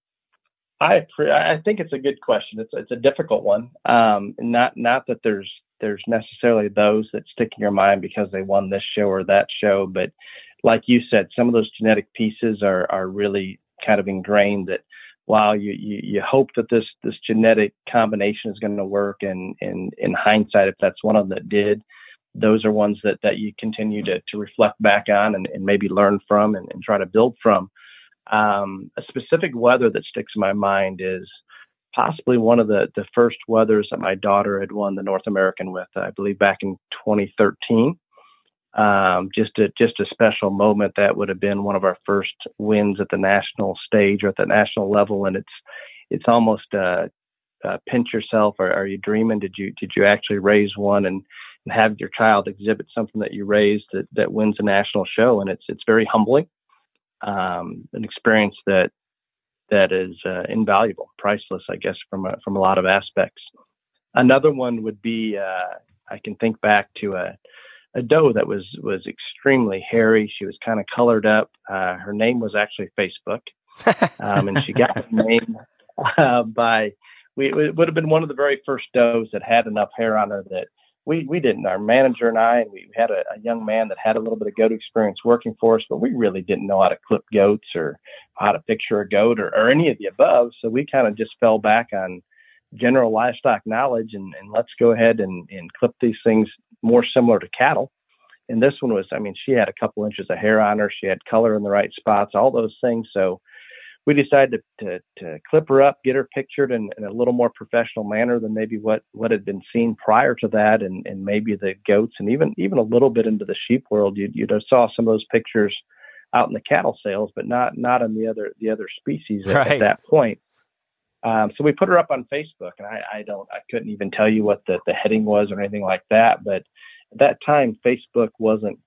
I I think it's a good question. It's it's a difficult one. Um, not not that there's there's necessarily those that stick in your mind because they won this show or that show, but like you said, some of those genetic pieces are are really kind of ingrained that wow, you, you, you hope that this this genetic combination is going to work, and in in hindsight, if that's one of them that did, those are ones that that you continue to to reflect back on and, and maybe learn from and, and try to build from. Um, a specific wether that sticks in my mind is possibly one of the, the first wethers that my daughter had won the North American with, I believe back in 2013. Um, just a just a special moment that would have been one of our first wins at the national stage or at the national level, and it's it's almost uh, uh, pinch yourself. Or are you dreaming? Did you did you actually raise one and, and have your child exhibit something that you raised that, that wins a national show? And it's it's very humbling um, an experience that that is uh, invaluable, priceless, I guess, from a, from a lot of aspects. Another one would be uh, I can think back to a a doe that was was extremely hairy. She was kind of colored up. Uh, her name was actually Facebook, um, and she got the [LAUGHS] name uh, by. We, it would have been one of the very first does that had enough hair on her that we we didn't. Our manager and I, and we had a, a young man that had a little bit of goat experience working for us, but we really didn't know how to clip goats or how to picture a goat or, or any of the above. So we kind of just fell back on general livestock knowledge and, and let's go ahead and, and clip these things more similar to cattle. And this one was, I mean, she had a couple inches of hair on her. She had color in the right spots, all those things. So we decided to, to, to clip her up, get her pictured in, in, a little more professional manner than maybe what, what had been seen prior to that, and, and maybe the goats, and even even a little bit into the sheep world. You you saw some of those pictures out in the cattle sales, but not not in the other the other species at, right. at that point. Um, so we put her up on Facebook, and I, I don't I couldn't even tell you what the, the heading was or anything like that, but at that time Facebook wasn't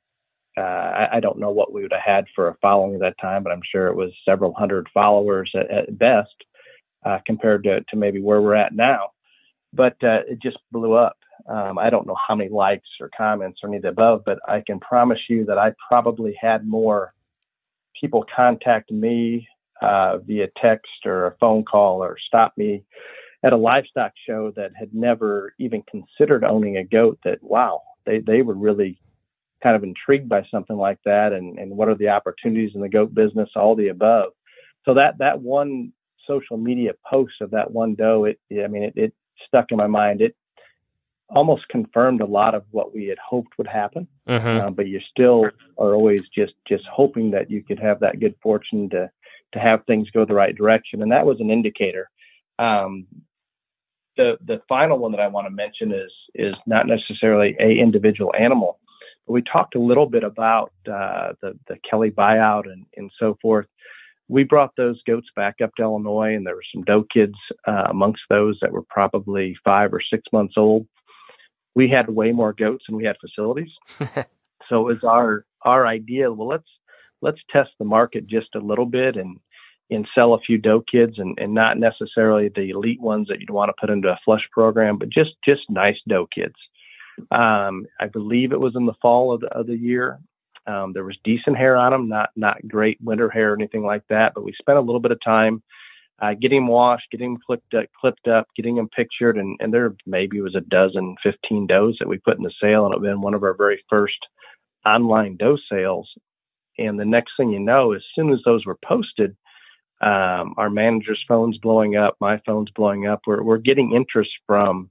uh, I, I, don't know what we would have had for a following at that time, but I'm sure it was several hundred followers at, at best uh, compared to, to maybe where we're at now. But uh, it just blew up. Um, I don't know how many likes or comments or any of the above, but I can promise you that I probably had more people contact me uh, via text or a phone call or stop me at a livestock show that had never even considered owning a goat that wow they they were really kind of intrigued by something like that and, and what are the opportunities in the goat business, all the above. So that, that one social media post of that one doe, it, I mean, it, it stuck in my mind. It almost confirmed a lot of what we had hoped would happen. Mm-hmm. Uh, but you still are always just, just hoping that you could have that good fortune to, to have things go the right direction, and that was an indicator. Um, the the final one that I want to mention is is not necessarily a individual animal, we talked a little bit about uh, the the Kelly buyout and and so forth. We brought those goats back up to Illinois, and there were some doe kids uh, amongst those that were probably five or six months old. We had way more goats than we had facilities, [LAUGHS] so it was our our idea. Well, let's let's test the market just a little bit and and sell a few doe kids and, and not necessarily the elite ones that you'd want to put into a flush program, but just just nice doe kids. Um, I believe it was in the fall of the, of the year. Um, there was decent hair on them, not not great winter hair or anything like that, but we spent a little bit of time uh, getting them washed, getting them clipped up, clipped up, getting them pictured, and, and there maybe was a dozen, 15 does that we put in the sale, and it been one of our very first online doe sales. And the next thing you know, as soon as those were posted, um, our manager's phone's blowing up, my phone's blowing up. We're we're getting interest from,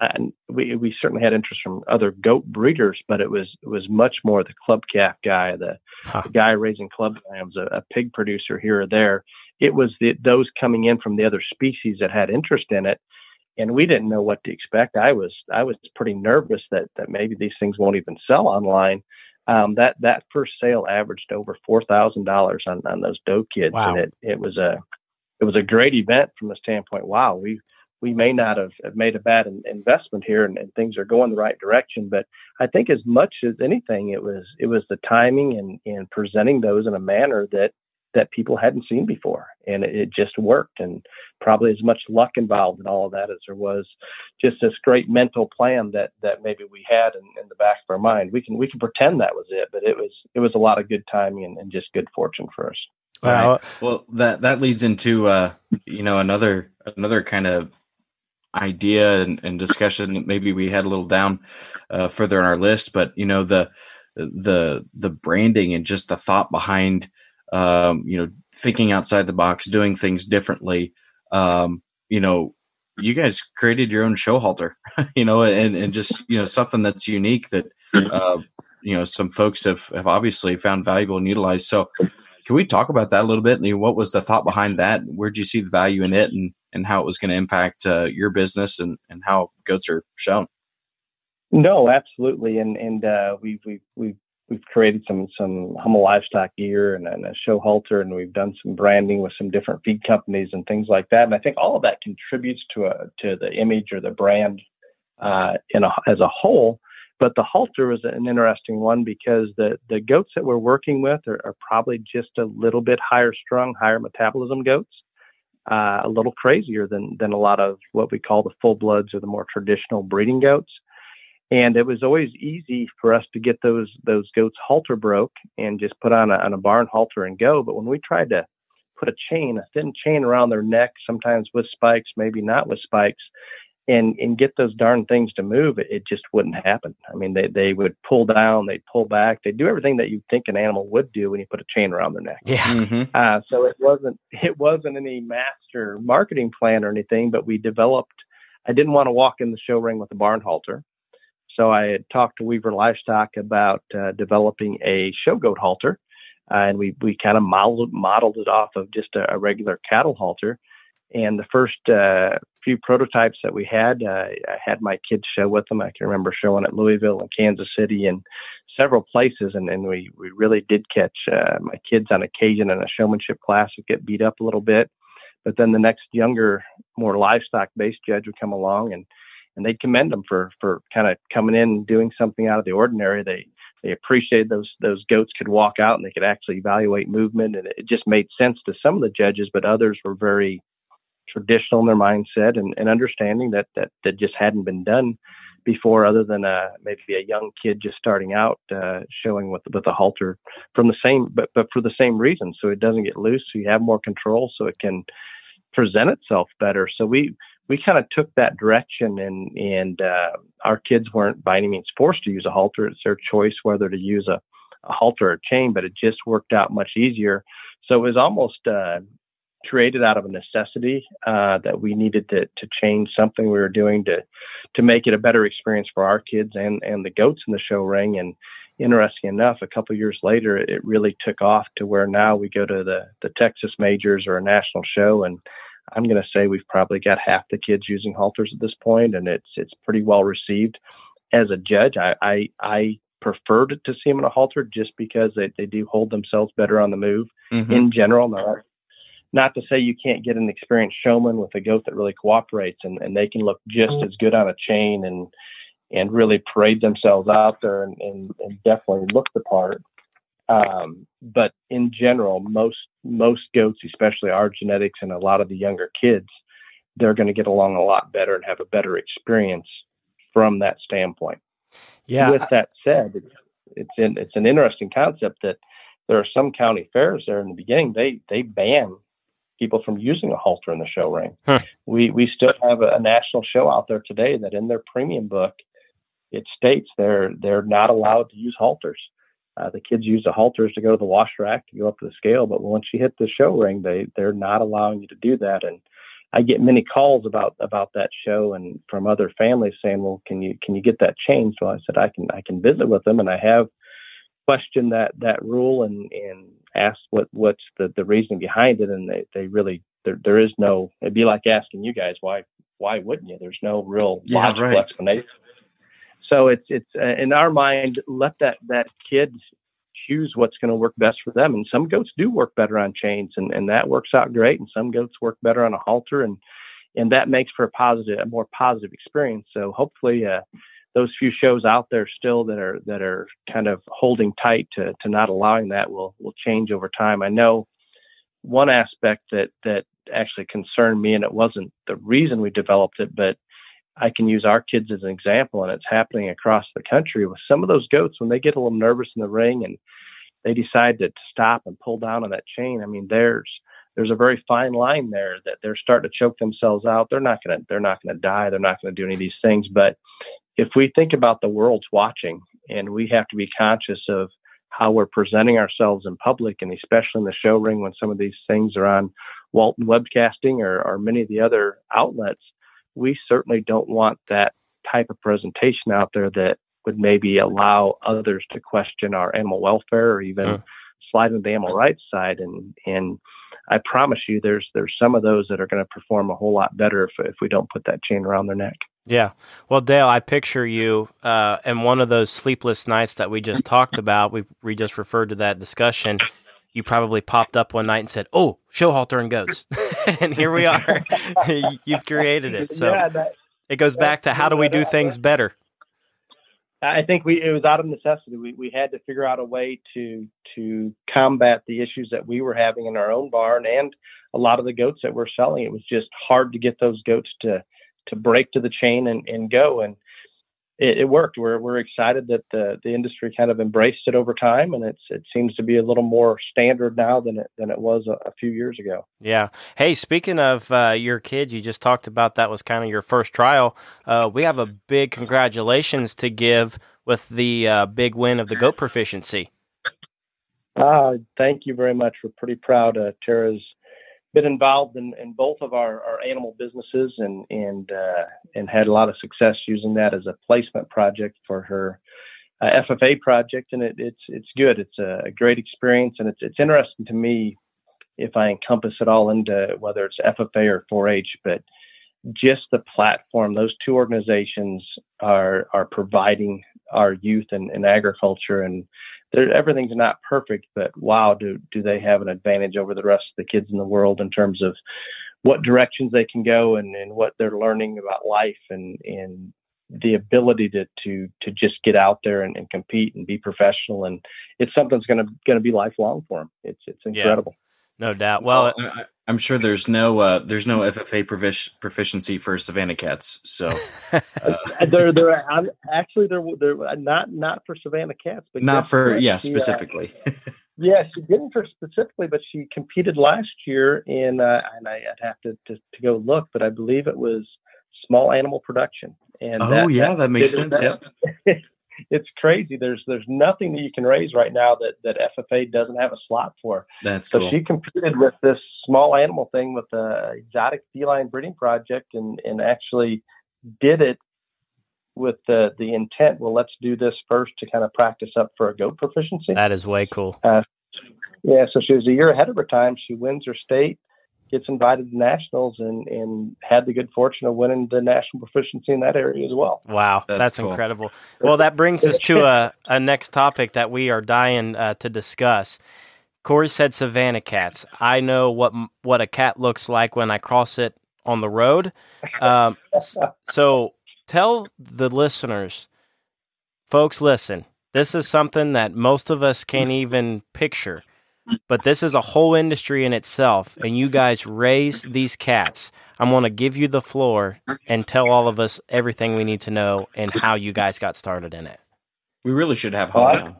and we we certainly had interest from other goat breeders, but it was it was much more the club calf guy, the, huh. the guy raising club lambs, a, a, pig producer here or there. It was the, those coming in from the other species that had interest in it, and we didn't know what to expect. I was I was pretty nervous that that maybe these things won't even sell online um, that that first sale averaged over four thousand dollars on on those doe kids, wow. and it it was a it was a great event from the standpoint. Wow, we we may not have, have made a bad in, investment here, and, and, things are going the right direction. But I think as much as anything, it was it was the timing and and presenting those in a manner that that people hadn't seen before, and it, it, just worked. And probably as much luck involved in all of that as there was just this great mental plan that that maybe we had in, in the back of our mind. We can we can pretend that was it, but it was it was a lot of good timing and, and just good fortune for us. Wow. Right. Well, that that leads into uh, you know another another kind of idea and, and discussion. Maybe we had a little down uh, further on our list, but you know the the the branding and just the thought behind um, you know, thinking outside the box, doing things differently. Um, you know, you guys created your own show halter, [LAUGHS] you know, and, and just, you know, something that's unique that, uh, you know, some folks have, have obviously found valuable and utilized. So can we talk about that a little bit? And what was the thought behind that? Where'd you see the value in it and, and how it was going to impact uh, your business and, and how goats are shown? No, absolutely. And, and, uh, we've, we've, we've we've created some some Hummel livestock gear and, and, a show halter, and we've done some branding with some different feed companies and things like that. And I think all of that contributes to a to the image or the brand uh, in a, as a whole. But the halter is an interesting one because the the goats that we're working with are, are probably just a little bit higher strung, higher metabolism goats. Uh, a little crazier than than a lot of what we call the full bloods or the more traditional breeding goats and it was always easy for us to get those those goats halter broke and just put on a, on a barn halter and go. But when we tried to put a chain, a thin chain around their neck, sometimes with spikes, maybe not with spikes, and and get those darn things to move, it, it just wouldn't happen. I mean, they they would pull down, they'd pull back, they'd do everything that you think an animal would do when you put a chain around their neck. Yeah. Mm-hmm. Uh, so it wasn't it wasn't any master marketing plan or anything, but we developed. I didn't want to walk in the show ring with a barn halter. So I had talked to Weaver Livestock about uh, developing a show goat halter, uh, and we we kind of modeled modeled it off of just a, a regular cattle halter. And the first uh, few prototypes that we had, uh, I had my kids show with them. I can remember showing at Louisville and Kansas City and several places, and, and we we really did catch uh, my kids on occasion in a showmanship class would get beat up a little bit. But then the next younger, more livestock based judge would come along and and they'd commend them for for kind of coming in and doing something out of the ordinary. They they appreciated those those goats could walk out and they could actually evaluate movement, and it just made sense to some of the judges, but others were very traditional in their mindset and, and understanding that that that just hadn't been done before, other than uh, maybe a young kid just starting out uh, showing with with a halter from the same, but but for the same reason, so it doesn't get loose, so you have more control, so it can present itself better. So we we kind of took that direction and and uh, our kids weren't by any means forced to use a halter. It's their choice whether to use a, a halter or a chain, but it just worked out much easier. So it was almost uh, created out of a necessity uh, that we needed to to change something we were doing to to make it a better experience for our kids and and the goats in the show ring and interesting enough, a couple years later, it really took off to where now we go to the the Texas majors or a national show, and I'm going to say we've probably got half the kids using halters at this point, and it's it's pretty well received. As a judge, I I, I preferred to see them in a halter just because they, they do hold themselves better on the move mm-hmm. in general. Not to say you can't get an experienced showman with a goat that really cooperates and, and they can look just mm-hmm. as good on a chain and and really parade themselves out there and, and, and definitely look the part. Um, but in general, most most goats, especially our genetics and a lot of the younger kids, they're going to get along a lot better and have a better experience from that standpoint. Yeah. With that said, it's it's, in, it's an interesting concept that there are some county fairs there in the beginning they they ban people from using a halter in the show ring. Huh. We we still have a, a national show out there today that in their premium book it states they're they're not allowed to use halters. Uh, the kids use the halters to go to the wash rack to go up to the scale, but once you hit the show ring, they they're not allowing you to do that. And I get many calls about about that show and from other families saying, "Well, can you can you get that changed?" Well, I said I can I can visit with them, and I have questioned that that rule and and asked what what's the the reason behind it, and they they really there there is no. It'd be like asking you guys why why wouldn't you? There's no real yeah, logical right. explanation. So it's it's uh, in our mind, let that that kid choose what's going to work best for them. And some goats do work better on chains, and, and that works out great. And some goats work better on a halter, and and that makes for a positive, a more positive experience. So hopefully, uh, those few shows out there still that are that are kind of holding tight to to not allowing that will will change over time. I know one aspect that that actually concerned me, and it wasn't the reason we developed it, but I can use our kids as an example, and it's happening across the country with some of those goats when they get a little nervous in the ring and they decide to stop and pull down on that chain. I mean, there's there's a very fine line there that they're starting to choke themselves out. They're not gonna they're not gonna die. They're not gonna do any of these things. But if we think about the world's watching, and we have to be conscious of how we're presenting ourselves in public, and especially in the show ring when some of these things are on Walton Webcasting or, or many of the other outlets we certainly don't want that type of presentation out there that would maybe allow others to question our animal welfare or even uh. slide into the animal rights side. And and I promise you, there's there's some of those that are going to perform a whole lot better if if we don't put that chain around their neck. Yeah. Well, Dale, I picture you uh, in one of those sleepless nights that we just talked about. We we just referred to that discussion you probably popped up one night and said, "Oh, show halter and goats," [LAUGHS] and here we are. [LAUGHS] You've created it. So yeah, that, it goes back to how do we do things better? I think we it was out of necessity. We we had to figure out a way to to combat the issues that we were having in our own barn and a lot of the goats that we're selling. It was just hard to get those goats to to break to the chain and, and go. And it, it, worked. We're we're excited that the the industry kind of embraced it over time, and it's it seems to be a little more standard now than it than it was a, a few years ago. Yeah. Hey, speaking of uh, your kids, you just talked about that was kind of your first trial. Uh, we have a big congratulations to give with the uh, big win of the goat proficiency. Uh, thank you very much. We're pretty proud. Uh, Tara's been involved in, in both of our, our animal businesses and and uh, and had a lot of success using that as a placement project for her uh, FFA project, and it, it's it's good. It's a, great experience, and it's it's interesting to me if I encompass it all into whether it's FFA or 4-H, but just the platform those two organizations are are providing our youth in, in agriculture and everything's not perfect, but wow, do do they have an advantage over the rest of the kids in the world in terms of what directions they can go and, and what they're learning about life and and the ability to to to just get out there and, and compete and be professional and it's something that's gonna gonna be lifelong for them. It's it's incredible. Yeah. No doubt. Well, I, am sure there's no uh, there's no FFA proficiency for Savannah cats. So [LAUGHS] uh, they're they're actually they're they're not not for Savannah cats, but not for yeah she, specifically. [LAUGHS] Uh, yeah, she didn't for specifically, but she competed last year in uh, and I, would have to, to, to go look, but I believe it was small animal production. And oh that, yeah, that, that makes sense. That, yep. [LAUGHS] it's crazy. There's there's nothing that you can raise right now that that FFA doesn't have a slot for. That's so cool. she competed with this small animal thing with the exotic feline breeding project and and actually did it with the the intent. Well, let's do this first to kind of practice up for a goat proficiency. That is way cool. Uh, yeah, so she was a year ahead of her time. She wins her state, gets invited to nationals, and and had the good fortune of winning the national proficiency in that area as well. Wow, that's, that's cool. incredible. Well, that brings us to a, a next topic that we are dying uh, to discuss. Corey said Savannah cats. I know what what a cat looks like when I cross it on the road. Um, so tell the listeners, folks, listen. This is something that most of us can't even picture but this is a whole industry in itself, and you guys raise these cats. I'm going to give you the floor and tell all of us everything we need to know and how you guys got started in it. We really should have Holly.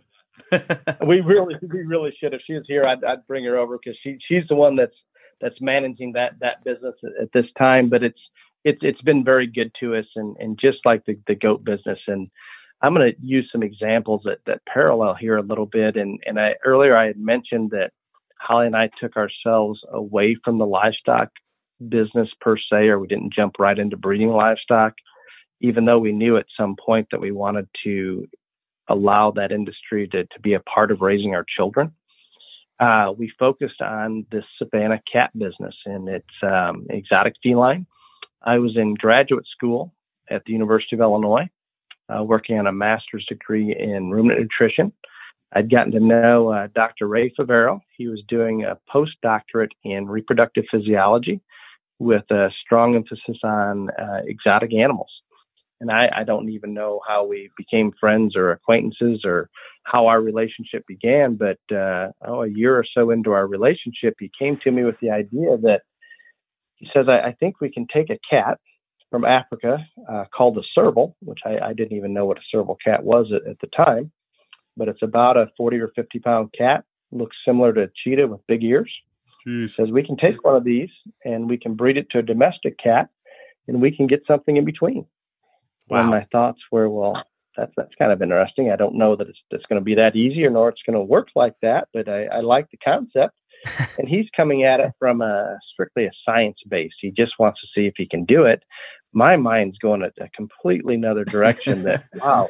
[LAUGHS] we really, we really should. If she was here, I'd, I'd bring her over because she, she's the one that's that's managing that that business at, at this time. But it's it's it's been very good to us, and and just like the the goat business and I'm going to use some examples that, that parallel here a little bit. And, and I, earlier I had mentioned that Holly and I took ourselves away from the livestock business per se, or we didn't jump right into breeding livestock, even though we knew at some point that we wanted to allow that industry to, to be a part of raising our children. Uh, we focused on this Savannah cat business and its um, exotic feline. I was in graduate school at the University of Illinois uh, working on a master's degree in ruminant nutrition. I'd gotten to know uh, Dr. Ray Favero. He was doing a postdoctorate in reproductive physiology with a strong emphasis on uh, exotic animals. And I, I, don't even know how we became friends or acquaintances or how our relationship began, but uh, oh, a year or so into our relationship, he came to me with the idea that he says, I, I think we can take a cat from Africa uh, called the serval, which I, I, didn't even know what a serval cat was at, at, the time, but it's about a 40 or 50 pound cat. Looks similar to a cheetah with big ears. Jeez. Says we can take one of these and we can breed it to a domestic cat, and we can get something in between. Wow. And my thoughts were, well, that's that's kind of interesting. I don't know that it's, it's going to be that easy or nor it's going to work like that, but I, I like the concept. [LAUGHS] and he's coming at it from a strictly a science base. He just wants to see if he can do it my mind's going a, a completely another direction that [LAUGHS] wow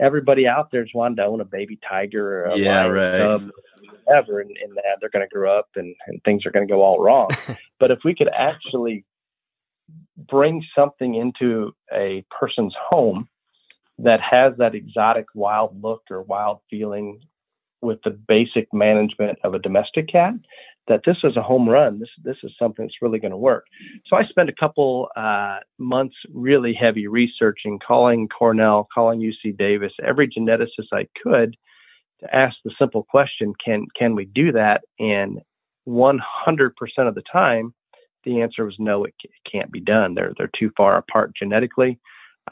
everybody out there's wanting to own a baby tiger or a yeah, right. cub whatever and, and that they're going to grow up and, and things are going to go all wrong [LAUGHS] but if we could actually bring something into a person's home that has that exotic wild look or wild feeling with the basic management of a domestic cat that this is a home run. This this is something that's really going to work. So I spent a couple uh, months really heavy researching, calling Cornell, calling UC Davis, every geneticist I could to ask the simple question: Can can we do that? And 100% of the time, the answer was no. It, it can't be done. They're they're too far apart genetically.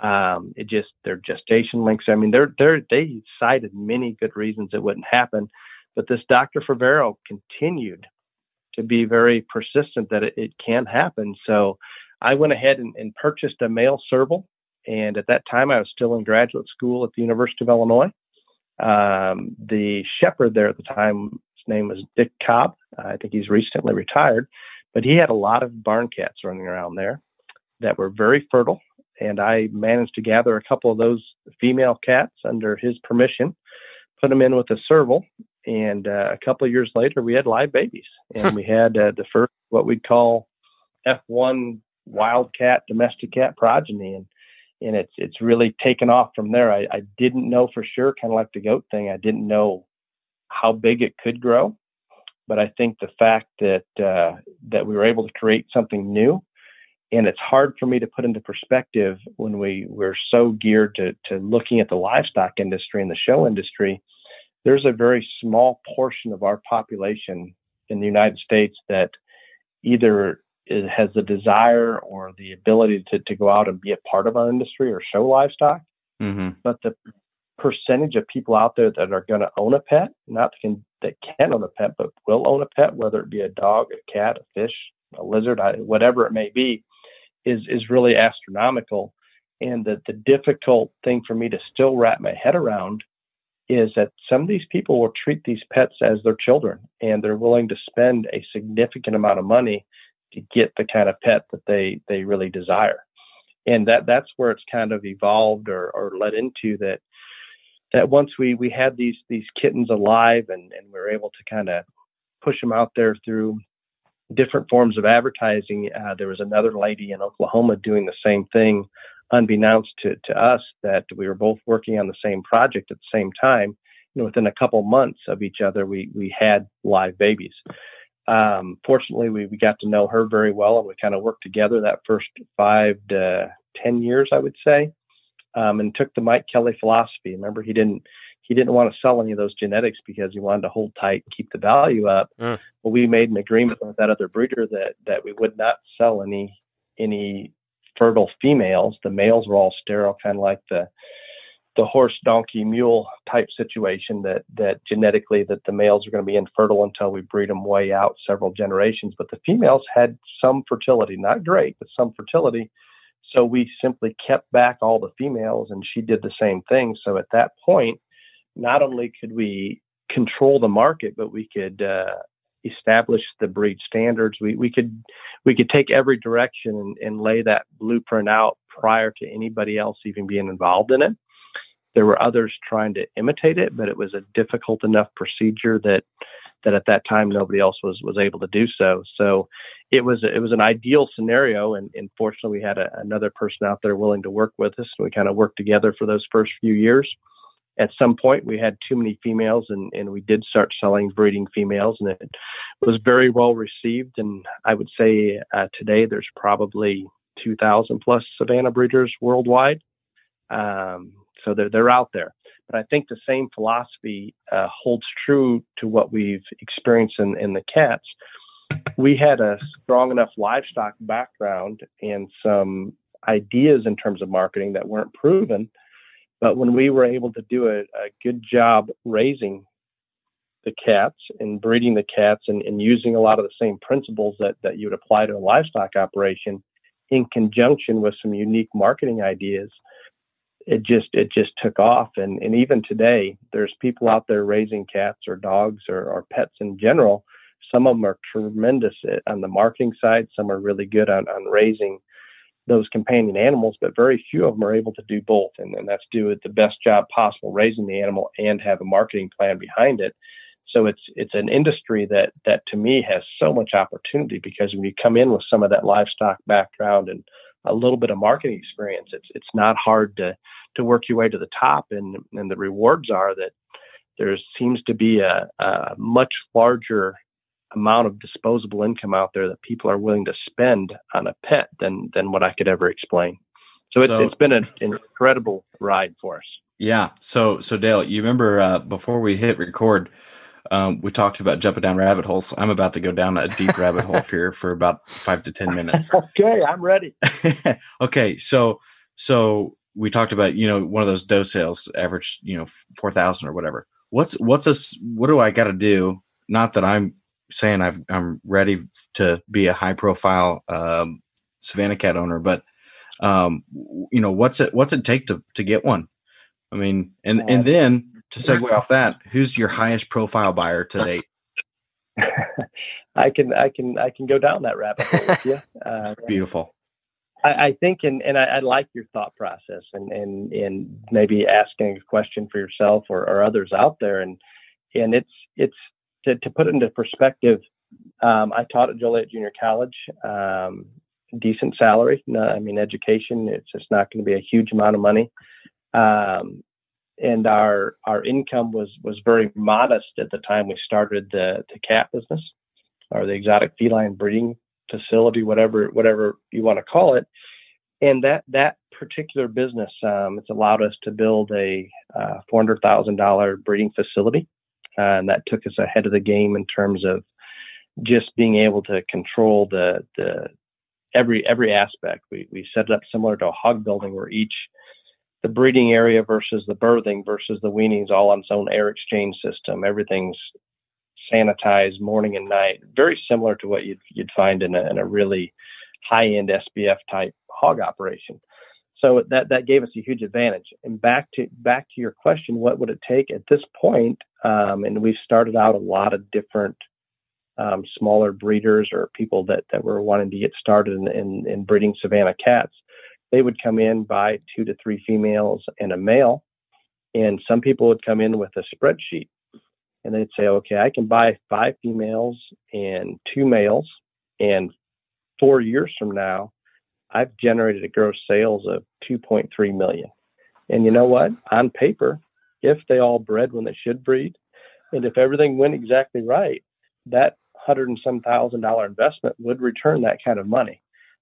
Um, it just their gestation links. I mean, they're they're they cited many good reasons it wouldn't happen. But this Dr. Favero continued to be very persistent that it, it can happen. So I went ahead and, and, purchased a male serval. And at that time, I was still in graduate school at the University of Illinois. Um, the shepherd there at the time, his name was Dick Cobb. I think he's recently retired, but he had a lot of barn cats running around there that were very fertile. And I managed to gather a couple of those female cats under his permission, put them in with a serval, and uh, a couple of years later, we had live babies, [LAUGHS] and we had uh, the first what we'd call F1 wildcat domestic cat progeny, and and it's it's really taken off from there. I, I didn't know for sure, kind of like the goat thing. I didn't know how big it could grow, but I think the fact that uh, that we were able to create something new, and it's hard for me to put into perspective when we we're so geared to to looking at the livestock industry and the show industry there's a very small portion of our population in the United States that either has the desire or the ability to, to go out and be a part of our industry or show livestock. Mm-hmm. But the percentage of people out there that are going to own a pet, not can, that can own a pet, but will own a pet, whether it be a dog, a cat, a fish, a lizard, whatever it may be, is is really astronomical. And the, the difficult thing for me to still wrap my head around is that some of these people will treat these pets as their children and they're willing to spend a significant amount of money to get the kind of pet that they they really desire. And that that's where it's kind of evolved or, or led into that that once we we had these these kittens alive and and we were able to kind of push them out there through different forms of advertising. Uh, there was another lady in oklahoma doing the same thing unbeknownst to, to us that we were both working on the same project at the same time. You know, within a couple months of each other we we had live babies. Um, fortunately, we, we got to know her very well and we kind of worked together that first five to 10 years, I would say, um, and took the Mike Kelly philosophy. Remember, he didn't he didn't want to sell any of those genetics because he wanted to hold tight and keep the value up. Mm. Well, we made an agreement with that other breeder that that we would not sell any any fertile females. The males were all sterile, kind of like the the horse donkey mule type situation that that genetically that the males are going to be infertile until we breed them way out several generations but the females had some fertility not great but some fertility so we simply kept back all the females and she did the same thing so at that point not only could we control the market but we could uh, establish the breed standards we we could we could take every direction and, and lay that blueprint out prior to anybody else even being involved in it there were others trying to imitate it, but it was a difficult enough procedure that that at that time nobody else was was able to do so. So it was it was an ideal scenario, and, and fortunately we had a, another person out there willing to work with us. And we kind of worked together for those first few years. At some point, we had too many females, and, and we did start selling breeding females, and it was very well received. And I would say uh, today there's probably 2,000 plus Savannah breeders worldwide. Um, so they're, they're out there. But I think the same philosophy uh, holds true to what we've experienced in, in the cats. We had a strong enough livestock background and some ideas in terms of marketing that weren't proven. But when we were able to do a, a good job raising the cats and breeding the cats and, and, using a lot of the same principles that, that you would apply to a livestock operation in conjunction with some unique marketing ideas, it just it just took off. And and even today there's people out there raising cats or dogs or, or pets in general. Some of them are tremendous on the marketing side. Some are really good on, on raising those companion animals but very few of them are able to do both and, and that's do it the best job possible raising the animal and have a marketing plan behind it so it's it's an industry that that to me has so much opportunity because when you come in with some of that livestock background and a little bit of marketing experience it's it's not hard to to work your way to the top. And, and the rewards are that there seems to be a, a much larger amount of disposable income out there that people are willing to spend on a pet than than what I could ever explain. So, so it's, it's been an incredible ride for us. Yeah. So so Dale, you remember uh, before we hit record, um, we talked about jumping down rabbit holes. I'm about to go down a deep rabbit hole [LAUGHS] here for about five to ten minutes. [LAUGHS] okay, I'm ready. [LAUGHS] okay, so so we talked about you know one of those doe sales average you know four thousand or whatever. What's what's a what do I got to do? Not that I'm saying I've, I'm ready to be a high profile um, Savannah cat owner, but um, you know what's it what's it take to to get one? I mean, and and then to segue off that, who's your highest profile buyer to date? [LAUGHS] I can I can I can go down that rabbit hole with you. [LAUGHS] Uh, Beautiful. I, I think, and, and I, I, like your thought process and, and, and maybe asking a question for yourself or, or others out there. And, and it's, it's to, to put it into perspective. Um, I taught at Joliet Junior College, um, decent salary. No, I mean, education, it's just not going to be a huge amount of money. Um, and our, our income was, was very modest at the time we started the, the cat business or the exotic feline breeding facility, whatever whatever you want to call it. And that that particular business, um, it's allowed us to build a uh, four hundred thousand dollar breeding facility, and that took us ahead of the game in terms of just being able to control the the every every aspect. We we set it up similar to a hog building where each the breeding area versus the birthing versus the weanings all on its own air exchange system. Everything's sanitized morning and night, very similar to what you'd, you'd find in a, in a really high end SPF type hog operation. So that, that gave us a huge advantage. And back to back to your question, what would it take at this point? Um, and we've started out a lot of different um, smaller breeders or people that, that were wanting to get started in, in, in breeding Savannah cats. they would come in buy two to three females and a male, and some people would come in with a spreadsheet, and they'd say, okay, I can buy five females and two males, and four years from now, I've generated a gross sales of 2.3 million. And you know what? On paper, if they all bred when they should breed, and if everything went exactly right, that hundred and some thousand dollar investment would return that kind of money.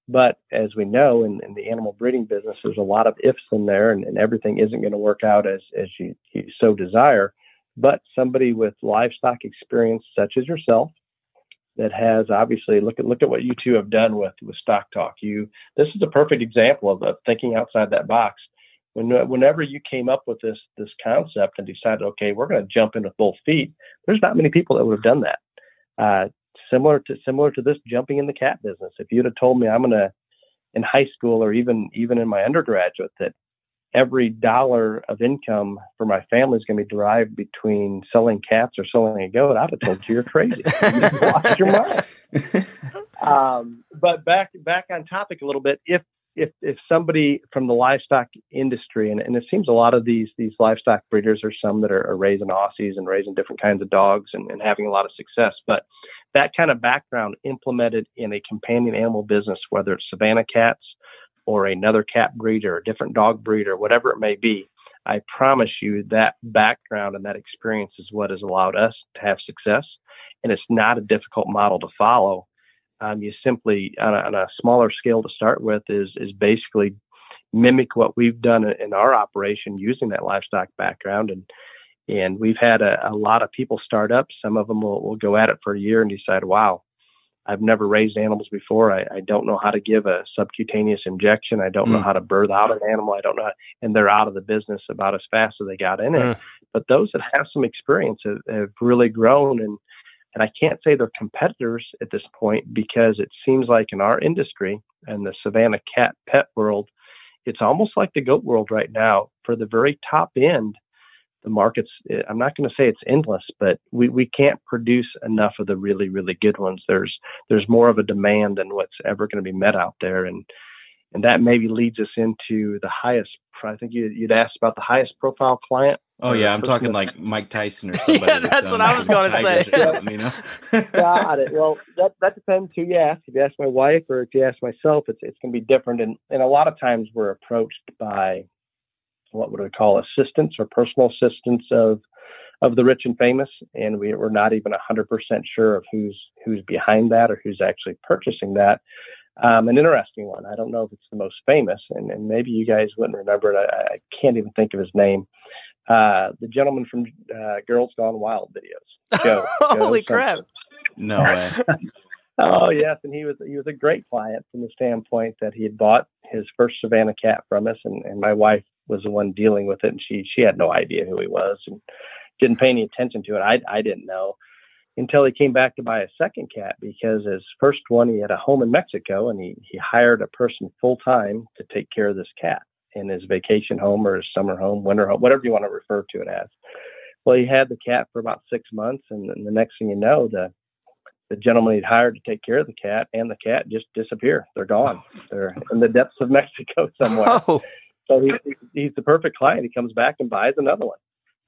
But as we know in, in the animal breeding business, there's a lot of ifs in there, and, and everything isn't going to work out as as you, you so desire. But somebody with livestock experience, such as yourself, that has obviously look at look at what you two have done with with Stock Talk. You this is a perfect example of, of thinking outside that box. When, whenever you came up with this this concept and decided, okay, we're going to jump in with both feet, there's not many people that would have done that. Uh, similar to similar to this jumping in the cat business. If you'd have told me I'm going to in high school or even even in my undergraduate that every dollar of income for my family is going to be derived between selling cats or selling a goat, I'd have told you you're crazy. [LAUGHS] you lost your mind. [LAUGHS] Um, but back back on topic a little bit. If if if somebody from the livestock industry, and, and it seems a lot of these these livestock breeders are some that are, are raising Aussies and raising different kinds of dogs and, and having a lot of success, but that kind of background implemented in a companion animal business, whether it's Savannah cats or another cat breed or a different dog breed or whatever it may be, I promise you that background and that experience is what has allowed us to have success. And it's not a difficult model to follow. Um, you simply, on a, on a, smaller scale to start with, is is basically mimic what we've done in our operation using that livestock background. And and we've had a, a lot of people start up. Some of them will, will go at it for a year and decide, wow, I've never raised animals before. I, I don't know how to give a subcutaneous injection. I don't mm. know how to birth out an animal. I don't know, how, and they're out of the business about as fast as they got in it. Mm. But those that have some experience have, have really grown, and and I can't say they're competitors at this point because it seems like in our industry and the Savannah cat pet world, it's almost like the goat world right now. For the very top end, the market's eh, i'm not going to say it's endless but we, we can't produce enough of the really really good ones. There's there's more of a demand than what's ever going to be met out there and and that maybe leads us into the highest i think you, would asked about the highest profile client oh yeah i'm talking like mike tyson or [LAUGHS] somebody yeah, that's what i was going to say. You know? [LAUGHS] Got it. Well that that depends who you ask. If you ask my wife or if you ask myself it's it's going to be different and and a lot of times we're approached by what would we call assistants or personal assistants of of the rich and famous, and we, we're not even 100% sure of who's who's behind that or who's actually purchasing that. Um, an interesting one. I don't know if it's the most famous, and, and maybe you guys wouldn't remember it. I, I can't even think of his name. Uh, the gentleman from uh, Girls Gone Wild videos. Joe, [LAUGHS] Holy Joe crap! No way. [LAUGHS] oh yes, and he was he was a great client from the standpoint that he had bought his first Savannah cat from us, and, and my wife was the one dealing with it, and she she had no idea who he was and didn't pay any attention to it. I I didn't know until he came back to buy a second cat because his first one he had a home in Mexico and he he hired a person full time to take care of this cat in his vacation home or his summer home, winter home, whatever you want to refer to it as. Well, he had the cat for about six months, and, and the next thing you know, the the gentleman he'd hired to take care of the cat and the cat just disappear. They're gone. [LAUGHS] They're in the depths of Mexico somewhere. Oh. So he, he's the perfect client. He comes back and buys another one.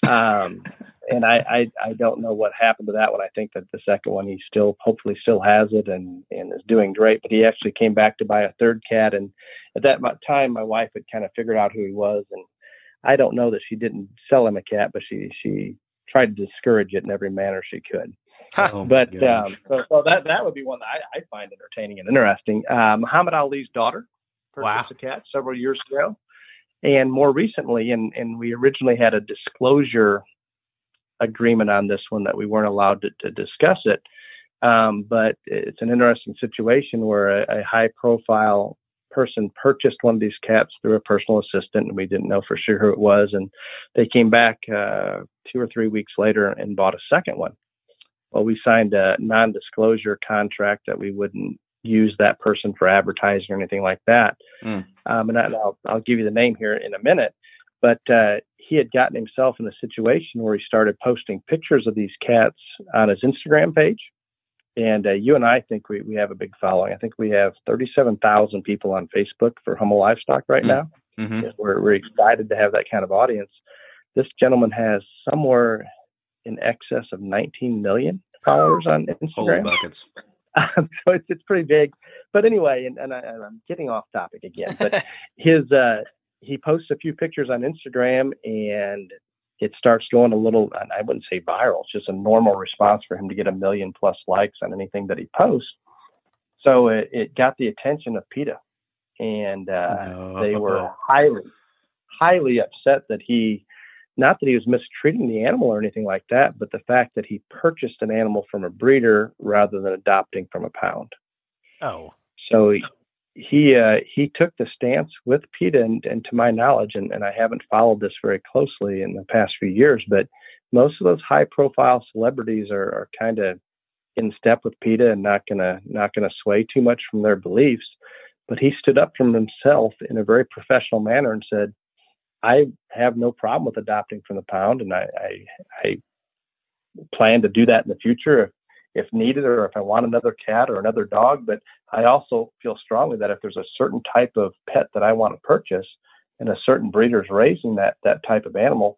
Um, [LAUGHS] and I, I, I don't know what happened to that one. I think that the second one he still hopefully still has it and and is doing great. But he actually came back to buy a third cat, and at that time my wife had kind of figured out who he was, and I don't know that she didn't sell him a cat, but she she tried to discourage it in every manner she could. Oh but um, so, so that that would be one that I, I find entertaining and interesting. Um, Muhammad Ali's daughter purchased wow. a cat several years ago. And more recently, and, and we originally had a disclosure agreement on this one that we weren't allowed to, to discuss it. Um, but it's an interesting situation where a, a, high profile person purchased one of these cats through a personal assistant, and we didn't know for sure who it was. And they came back uh, two or three weeks later and bought a second one. Well, we signed a non disclosure contract that we wouldn't use that person for advertising or anything like that. Mm. Um, and, I, will I'll give you the name here in a minute. But uh, he had gotten himself in a situation where he started posting pictures of these cats on his Instagram page. And uh, you and I think we, we have a big following. I think we have 37,000 people on Facebook for Hummel Livestock right mm-hmm. now. Mm-hmm. We're, we're excited to have that kind of audience. This gentleman has somewhere in excess of 19 million followers on Instagram. Holy buckets. Um, [LAUGHS] so it's, it's pretty big. But anyway, and, and, I, am getting off topic again, but [LAUGHS] his, uh, he posts a few pictures on Instagram and it starts going a little, I wouldn't say viral, it's just a normal response for him to get a million plus likes on anything that he posts. So it, it got the attention of PETA and uh, no. they were highly, highly upset that he, not that he was mistreating the animal or anything like that, but the fact that he purchased an animal from a breeder rather than adopting from a pound. Oh, so he he, uh, he took the stance with PETA, and, and to my knowledge, and, and I haven't followed this very closely in the past few years, but most of those high-profile celebrities are, are kind of in step with PETA and not gonna not gonna sway too much from their beliefs. But he stood up from himself in a very professional manner and said, "I have no problem with adopting from the pound, and I I, I plan to do that in the future if, if needed, or if I want another cat or another dog. But I also feel strongly that if there's a certain type of pet that I want to purchase, and a certain breeder is raising that that type of animal,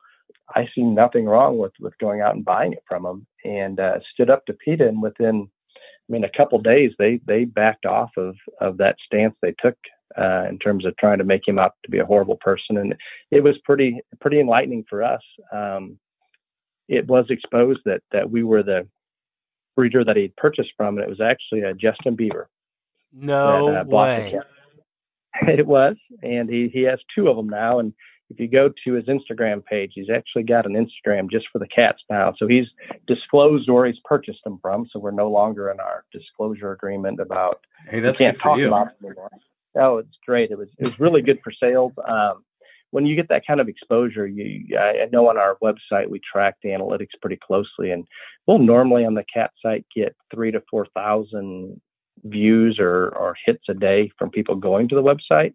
I see nothing wrong with with going out and buying it from them. And uh, stood up to PETA, and within I mean, a couple days they they backed off of of that stance they took uh, in terms of trying to make him out to be a horrible person, and it was pretty pretty enlightening for us. Um, it was exposed that that we were the breeder that he had purchased from, and it was actually a Justin Bieber. No that, uh, way. [LAUGHS] It was, and he he has two of them now, and if you go to his Instagram page, he's actually got an Instagram just for the cats now. So he's disclosed where he's purchased them from. So we're no longer in our disclosure agreement about. Hey, that's can't good for talk you. About them anymore. Oh, it's great. It was it was really good for sales. Um, when you get that kind of exposure, you I know on our website we track the analytics pretty closely, and we'll normally on the cat site get three to four thousand views or or hits a day from people going to the website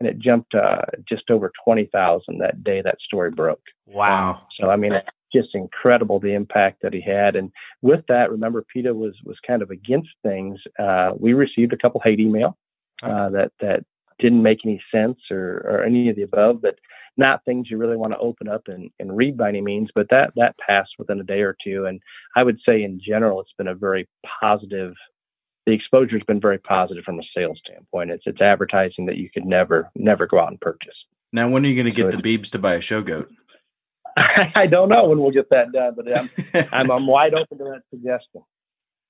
and it jumped uh, just over 20,000 that day that story broke. Wow. So, I mean, it's just incredible the impact that he had. And with that, remember, PETA was, was kind of against things. Uh, we received a couple hate email uh, that, that didn't make any sense or, or any of the above, but not things you really want to open up and, and read by any means. But that, that passed within a day or two. And I would say in general, it's been a very positive the exposure has been very positive from a sales standpoint. It's it's advertising that you could never never go out and purchase. Now, when are you going to get so the Beebs to buy a show goat? [LAUGHS] I don't know when we'll get that done, but I'm, I'm, I'm [LAUGHS] wide open to that suggestion.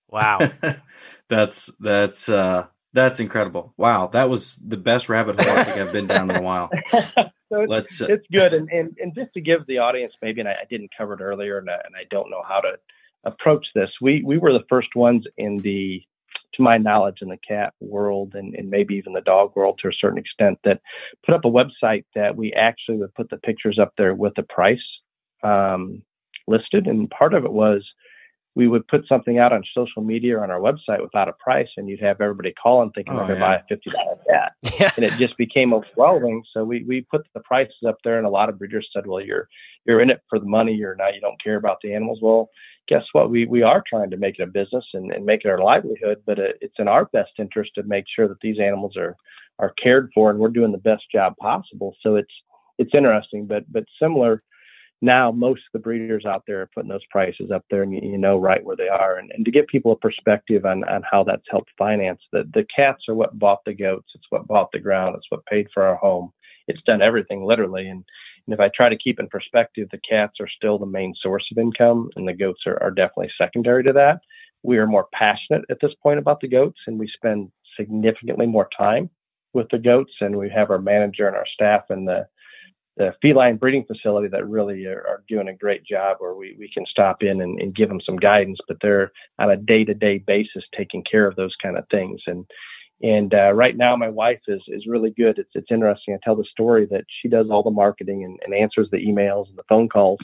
Wow, [LAUGHS] that's that's uh that's incredible. Wow, that was the best rabbit hole I think I've been down in a while. [LAUGHS] so it's, Let's, uh, it's good, and, and and just to give the audience maybe, and I, I didn't cover it earlier, and I, and I don't know how to approach this. We we were the first ones in the to my knowledge, in the cat world and, and maybe even the dog world to a certain extent, that put up a website that we actually would put the pictures up there with the price um, listed. And part of it was we would put something out on social media or on our website without a price, and you'd have everybody calling thinking oh, they're going to buy a fifty dollar cat, [LAUGHS] yeah. and it just became overwhelming. So we we put the prices up there, and a lot of breeders said, "Well, you're you're in it for the money. You're not. You don't care about the animals." Well, guess what? We we are trying to make it a business and, and make it our livelihood, but it, it's in our best interest to make sure that these animals are are cared for, and we're doing the best job possible. So it's it's interesting, but but similar. Now, most of the breeders out there are putting those prices up there, and you, know right where they are. And, and to give people a perspective on, on how that's helped finance, the, the cats are what bought the goats. It's what bought the ground. It's what paid for our home. It's done everything literally. And and if I try to keep in perspective, the cats are still the main source of income, and the goats are, are definitely secondary to that. We are more passionate at this point about the goats, and we spend significantly more time with the goats. And we have our manager and our staff and the the feline breeding facility that really are, are, doing a great job where we, we can stop in and, and give them some guidance, but they're on a day to day basis taking care of those kind of things. And and uh, right now, my wife is is really good. It's it's interesting. I tell the story that she does all the marketing and, and answers the emails and the phone calls.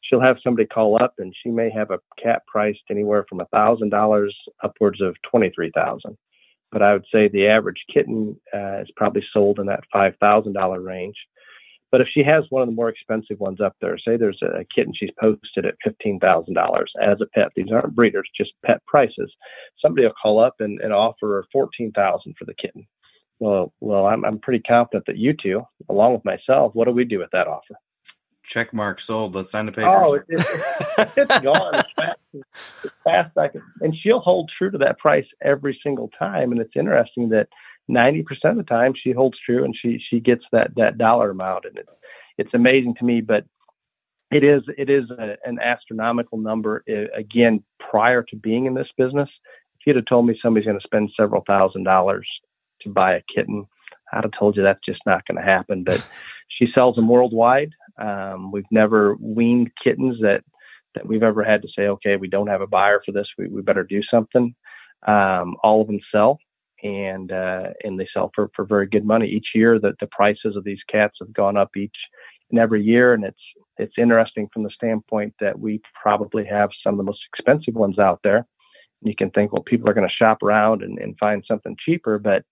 She'll have somebody call up, and she may have a cat priced anywhere from a thousand dollars upwards of twenty three thousand. But I would say the average kitten uh, is probably sold in that five thousand dollar range. But if she has one of the more expensive ones up there, say there's a kitten she's posted at fifteen thousand dollars as a pet. These aren't breeders, just pet prices. Somebody will call up and, and offer her fourteen thousand for the kitten. Well, well, I'm I'm pretty confident that you two, along with myself, what do we do with that offer? Check mark sold. Let's sign the papers. Oh, it, it, [LAUGHS] it's gone as fast, as fast I can. And she'll hold true to that price every single time. And it's interesting that 90% of the time she holds true and she, she gets that, that dollar amount. And it's, it's amazing to me, but it is, it is a, an astronomical number. It, again, prior to being in this business, if you'd have told me somebody's going to spend several thousand dollars to buy a kitten, I'd have told you that's just not going to happen. But [LAUGHS] she sells them worldwide. Um, we've never weaned kittens that that we've ever had to say, okay, we don't have a buyer for this. We, we better do something. Um, all of them sell, and uh, and they sell for, for very good money each year. That the prices of these cats have gone up each and every year, and it's it's interesting from the standpoint that we probably have some of the most expensive ones out there. And you can think, well, people are going to shop around and, and find something cheaper, but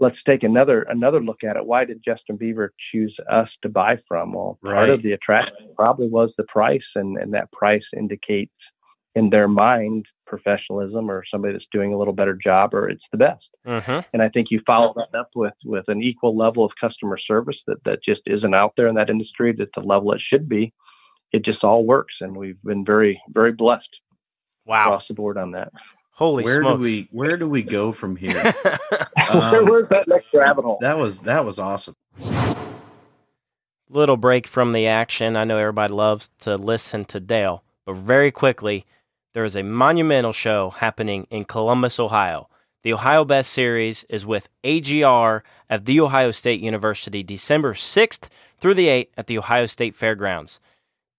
let's take another another look at it. Why did Justin Bieber choose us to buy from? Well, right. part of the attraction probably was the price, and and that price indicates in their mind professionalism or somebody that's doing a little better job or it's the best. Mm-hmm. And I think you follow that up with with an equal level of customer service that that just isn't out there in that industry that the level it should be. It just all works, and we've been very very blessed. Wow, across the board on that. Holy where smokes. do we where do we go from here? [LAUGHS] um, Where's that next rabbit hole? That was that was awesome. Little break from the action. I know everybody loves to listen to Dale, but very quickly, there is a monumental show happening in Columbus, Ohio. The Ohio Best Series is with AGR at The Ohio State University, December 6th through the 8th at the Ohio State Fairgrounds.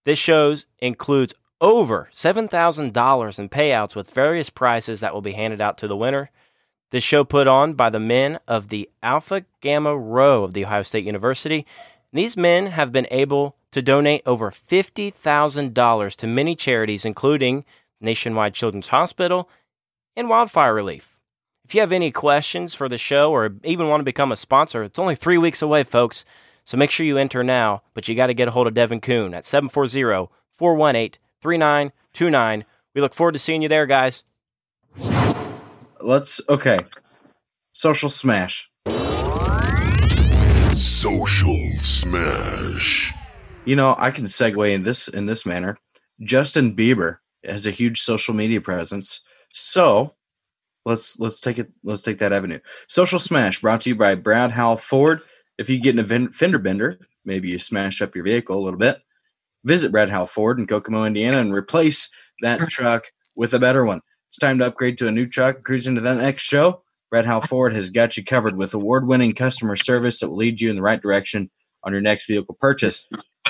This show includes over $7,000 in payouts with various prizes that will be handed out to the winner. This show put on by the men of the Alpha Gamma Rho of The Ohio State University. These men have been able to donate over $50,000 to many charities, including Nationwide Children's Hospital and Wildfire Relief. If you have any questions for the show or even want to become a sponsor, it's only three weeks away, folks. So make sure you enter now, but you got to get a hold of Devin Coon at 740 418 3929. We look forward to seeing you there, guys. Let's okay. Social smash. Social smash. You know, I can segue in this in this manner. Justin Bieber has a huge social media presence. So let's let's take it let's take that avenue. Social Smash brought to you by Brad Howell Ford. If you get an event fender bender, maybe you smash up your vehicle a little bit, Visit Brad Howell Ford in Kokomo, Indiana, and replace that truck with a better one. It's time to upgrade to a new truck. Cruising to that next show. Brad Howell Ford has got you covered with award-winning customer service that will lead you in the right direction on your next vehicle purchase.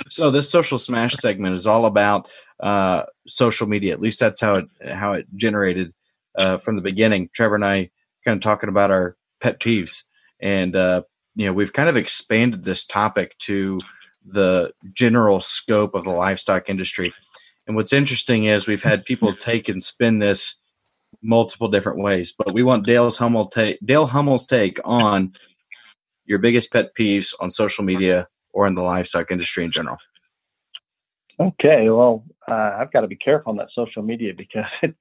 So this social smash segment is all about uh, social media. At least that's how it how it generated uh, from the beginning. Trevor and I kind of talking about our pet peeves, and uh, you know we've kind of expanded this topic to the general scope of the livestock industry. And what's interesting is we've had people [LAUGHS] take and spin this multiple different ways, but we want Dale's Hummel take Dale Hummel's take on your biggest pet peeves on social media or in the livestock industry in general. Okay, well, uh, I've got to be careful on that social media because [LAUGHS]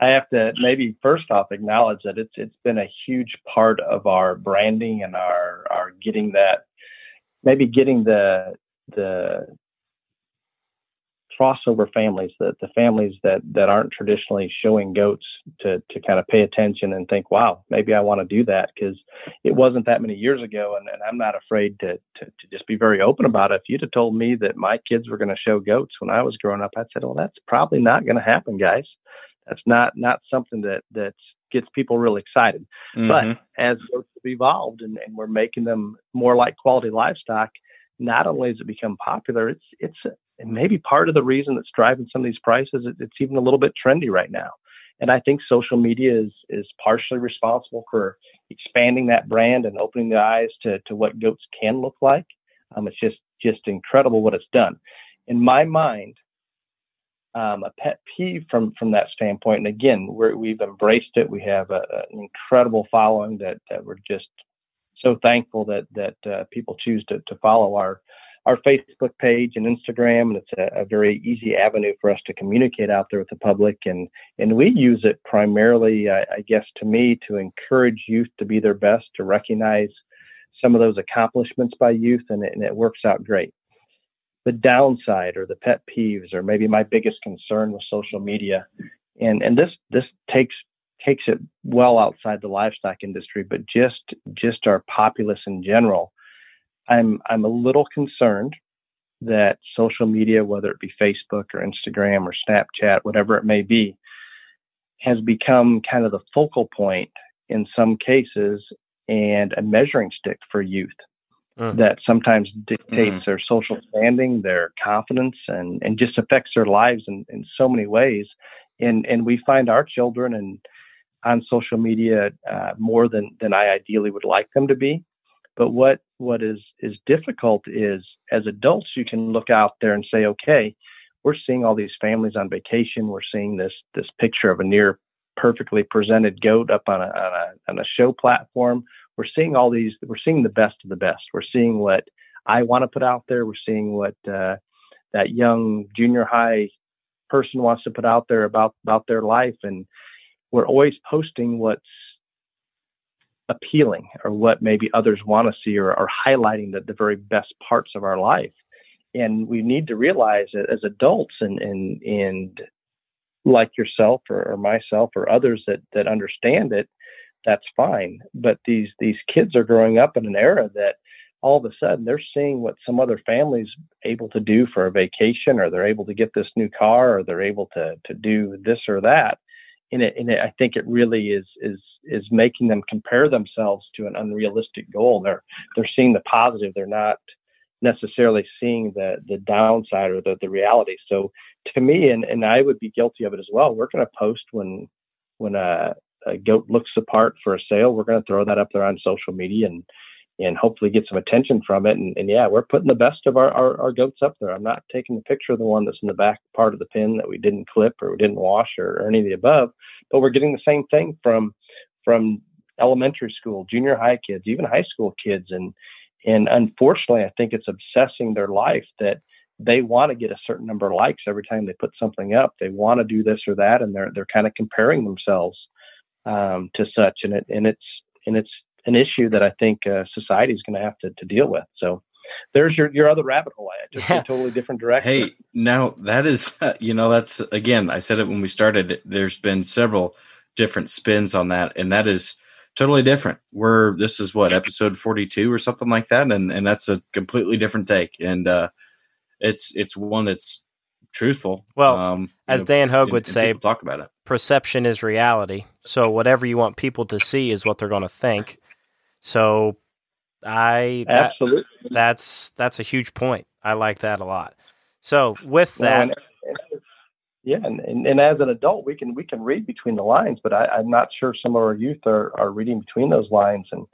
I have to maybe first off acknowledge that it's it's been a huge part of our branding and our our getting that maybe getting the the crossover families, the, the families that, that aren't traditionally showing goats to, to kind of pay attention and think, wow, maybe I want to do that because it wasn't that many years ago. And, and I'm not afraid to, to, to, just be very open about it. If you'd have told me that my kids were going to show goats when I was growing up, I'd said, well, that's probably not going to happen, guys. That's not, not something that, that gets people really excited. Mm-hmm. But as goats have evolved and, and we're making them more like quality livestock, not only has it become popular, it's it's maybe part of the reason that's driving some of these prices. It's even a little bit trendy right now, and I think social media is is partially responsible for expanding that brand and opening the eyes to to what goats can look like. Um, it's just just incredible what it's done. In my mind, um, a pet peeve from from that standpoint. And again, we have embraced it. We have a, an incredible following that that we're just so thankful that that uh, people choose to, to follow our our Facebook page and Instagram, and it's a, a, very easy avenue for us to communicate out there with the public. And and we use it primarily, I, I guess, to me, to encourage youth to be their best, to recognize some of those accomplishments by youth, and it, and it works out great. The downside, or the pet peeves, or maybe my biggest concern with social media, and and this this takes takes it well outside the livestock industry, but just just our populace in general I'm I'm a little concerned that social media, whether it be Facebook or Instagram or Snapchat, whatever it may be, has become kind of the focal point in some cases and a measuring stick for youth mm. that sometimes dictates mm. their social standing, their confidence, and, and just affects their lives in, in so many ways. And, and we find our children and on social media uh, more than, than I ideally would like them to be. But what what is is difficult is as adults you can look out there and say, okay, we're seeing all these families on vacation. We're seeing this this picture of a near perfectly presented goat up on a, on a on a show platform. We're seeing all these. We're seeing the best of the best. We're seeing what I want to put out there. We're seeing what uh, that young junior high person wants to put out there about about their life, and we're always posting what's appealing or what maybe others want to see or, or highlighting the, the very best parts of our life. And we need to realize that as adults and, and, and like yourself or, or myself or others that, that understand it, that's fine. But these, these kids are growing up in an era that all of a sudden they're seeing what some other families able to do for a vacation or they're able to get this new car or they're able to, to do this or that and it, and it, I think it really is is is making them compare themselves to an unrealistic goal. They're they're seeing the positive. They're not necessarily seeing the the downside or the the reality. So to me, and and I would be guilty of it as well. We're going to post when when a, a goat looks apart for a sale. We're going to throw that up there on social media and and hopefully get some attention from it. And, and yeah, we're putting the best of our, our, our, goats up there. I'm not taking the picture of the one that's in the back part of the pen that we didn't clip or we didn't wash or, or any of the above, but we're getting the same thing from from elementary school, junior high kids, even high school kids. And and unfortunately, I think it's obsessing their life that they want to get a certain number of likes every time they put something up. They want to do this or that, and they're they're kind of comparing themselves um, to such. And it and it's and it's an issue that I think uh, society is going to have to, to deal with. So there's your, your other rabbit hole. I just yeah. a totally different direction. Hey, now that is, you know, that's again, I said it when we started, there's been several different spins on that. And that is totally different. We're, this is what episode 42 or something like that. And, and that's a completely different take. And, uh, it's, it's one that's truthful. Well, um, as know, Dan Hogue and, would and say, talk about it. Perception is reality. So whatever you want people to see is what they're going to think. So I that, absolutely that's that's a huge point. I like that a lot. So with that, and, and, yeah, and, and, and, as an adult, we can we can read between the lines, but I, I'm not sure some of our youth are, are reading between those lines, and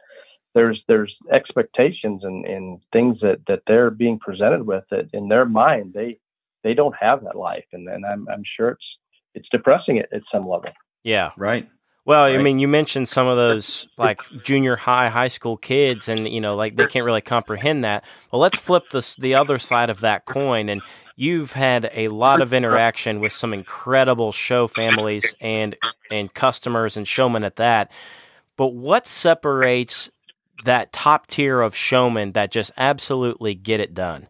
there's there's expectations and, and things that, that they're being presented with that in their mind they they don't have that life, and, and I'm I'm sure it's it's depressing at, at some level. Yeah, right. Well, right. I mean, you mentioned some of those [LAUGHS] like junior high, high school kids, and you know, like they can't really comprehend that. Well, let's flip this the other side of that coin, and you've had a lot of interaction with some incredible show families and and customers and showmen at that. But what separates that top tier of showmen that just absolutely get it done?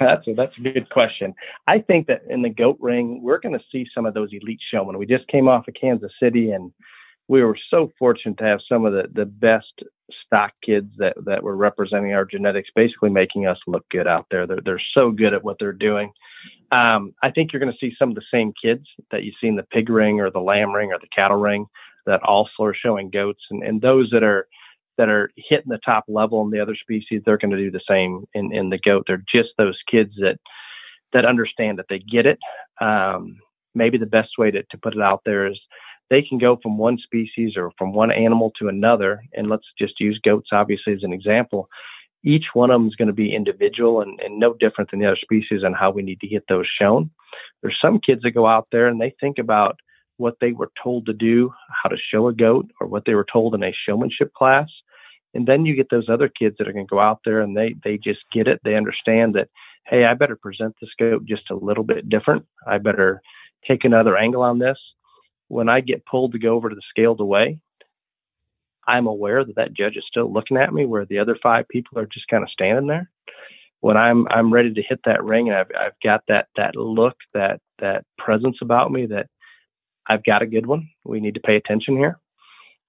That's a, that's a good question. I think that in the goat ring, we're going to see some of those elite showmen. We just came off of Kansas City, and we were so fortunate to have some of the, the best stock kids that, that were representing our genetics, basically making us look good out there. They're, they're so good at what they're doing. Um, I think you're going to see some of the same kids that you see in the pig ring or the lamb ring or the cattle ring that also are showing goats, and, and those that are – that are hitting the top level in the other species, they're going to do the same in, in the goat. They're just those kids that that understand that they get it. Um, maybe the best way to, to put it out there is they can go from one species or from one animal to another. And let's just use goats, obviously, as an example. Each one of them is going to be individual and, and no different than the other species and how we need to get those shown. There's some kids that go out there and they think about what they were told to do, how to show a goat, or what they were told in a showmanship class. And then you get those other kids that are going to go out there and they they just get it. They understand that, hey, I better present the scope just a little bit different. I better take another angle on this. When I get pulled to go over to the scaled away, I'm aware that that judge is still looking at me, where the other five people are just kind of standing there. When I'm I'm ready to hit that ring and I've I've got that that look that that presence about me that I've got a good one. We need to pay attention here.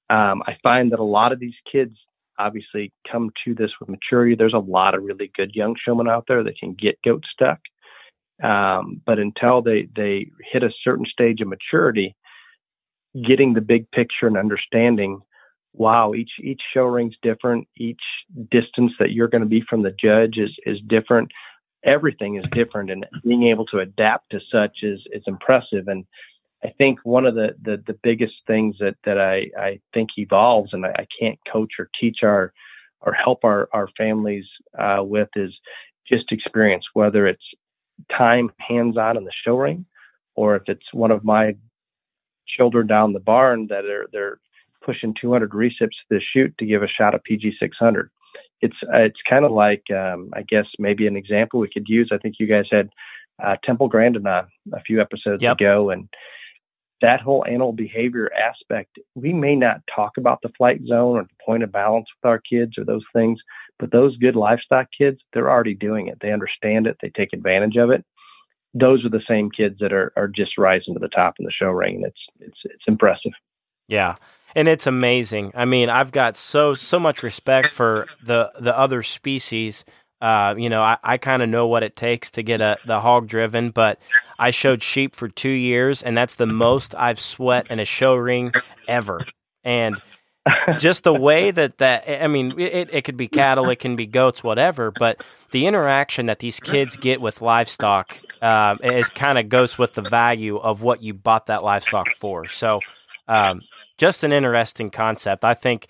Um, I find that a lot of these kids obviously come to this with maturity. There's a lot of really good young showmen out there that can get goat stuck. Um, but until they, they hit a certain stage of maturity, getting the big picture and understanding, wow, each each show ring's different. Each distance that you're going to be from the judge is is different. Everything is different, and being able to adapt to such is is impressive. And I think one of the, the, the biggest things that, that I, I think evolves and I, I can't coach or teach our or help our, our families uh, with is just experience, whether it's time hands on in the show ring or if it's one of my children down the barn that are they're pushing 200 recips to the chute to give a shot of PG 600. It's it's kind of like um, I guess maybe an example we could use. I think you guys had uh, Temple Grandin on a few episodes yep. ago, and that whole animal behavior aspect, we may not talk about the flight zone or the point of balance with our kids or those things, but those good livestock kids, they're already doing it. They understand it, they take advantage of it. Those are the same kids that are, are just rising to the top in the show ring. And it's it's it's impressive. Yeah. And it's amazing. I mean, I've got so so much respect for the the other species uh, you know, I, I kind of know what it takes to get a the hog driven, but I showed sheep for two years, and that's the most I've sweat in a show ring ever. And just the way that that I mean, it, it could be cattle, it can be goats, whatever, but the interaction that these kids get with livestock um, is kind of goes with the value of what you bought that livestock for. So, um, just an interesting concept. I think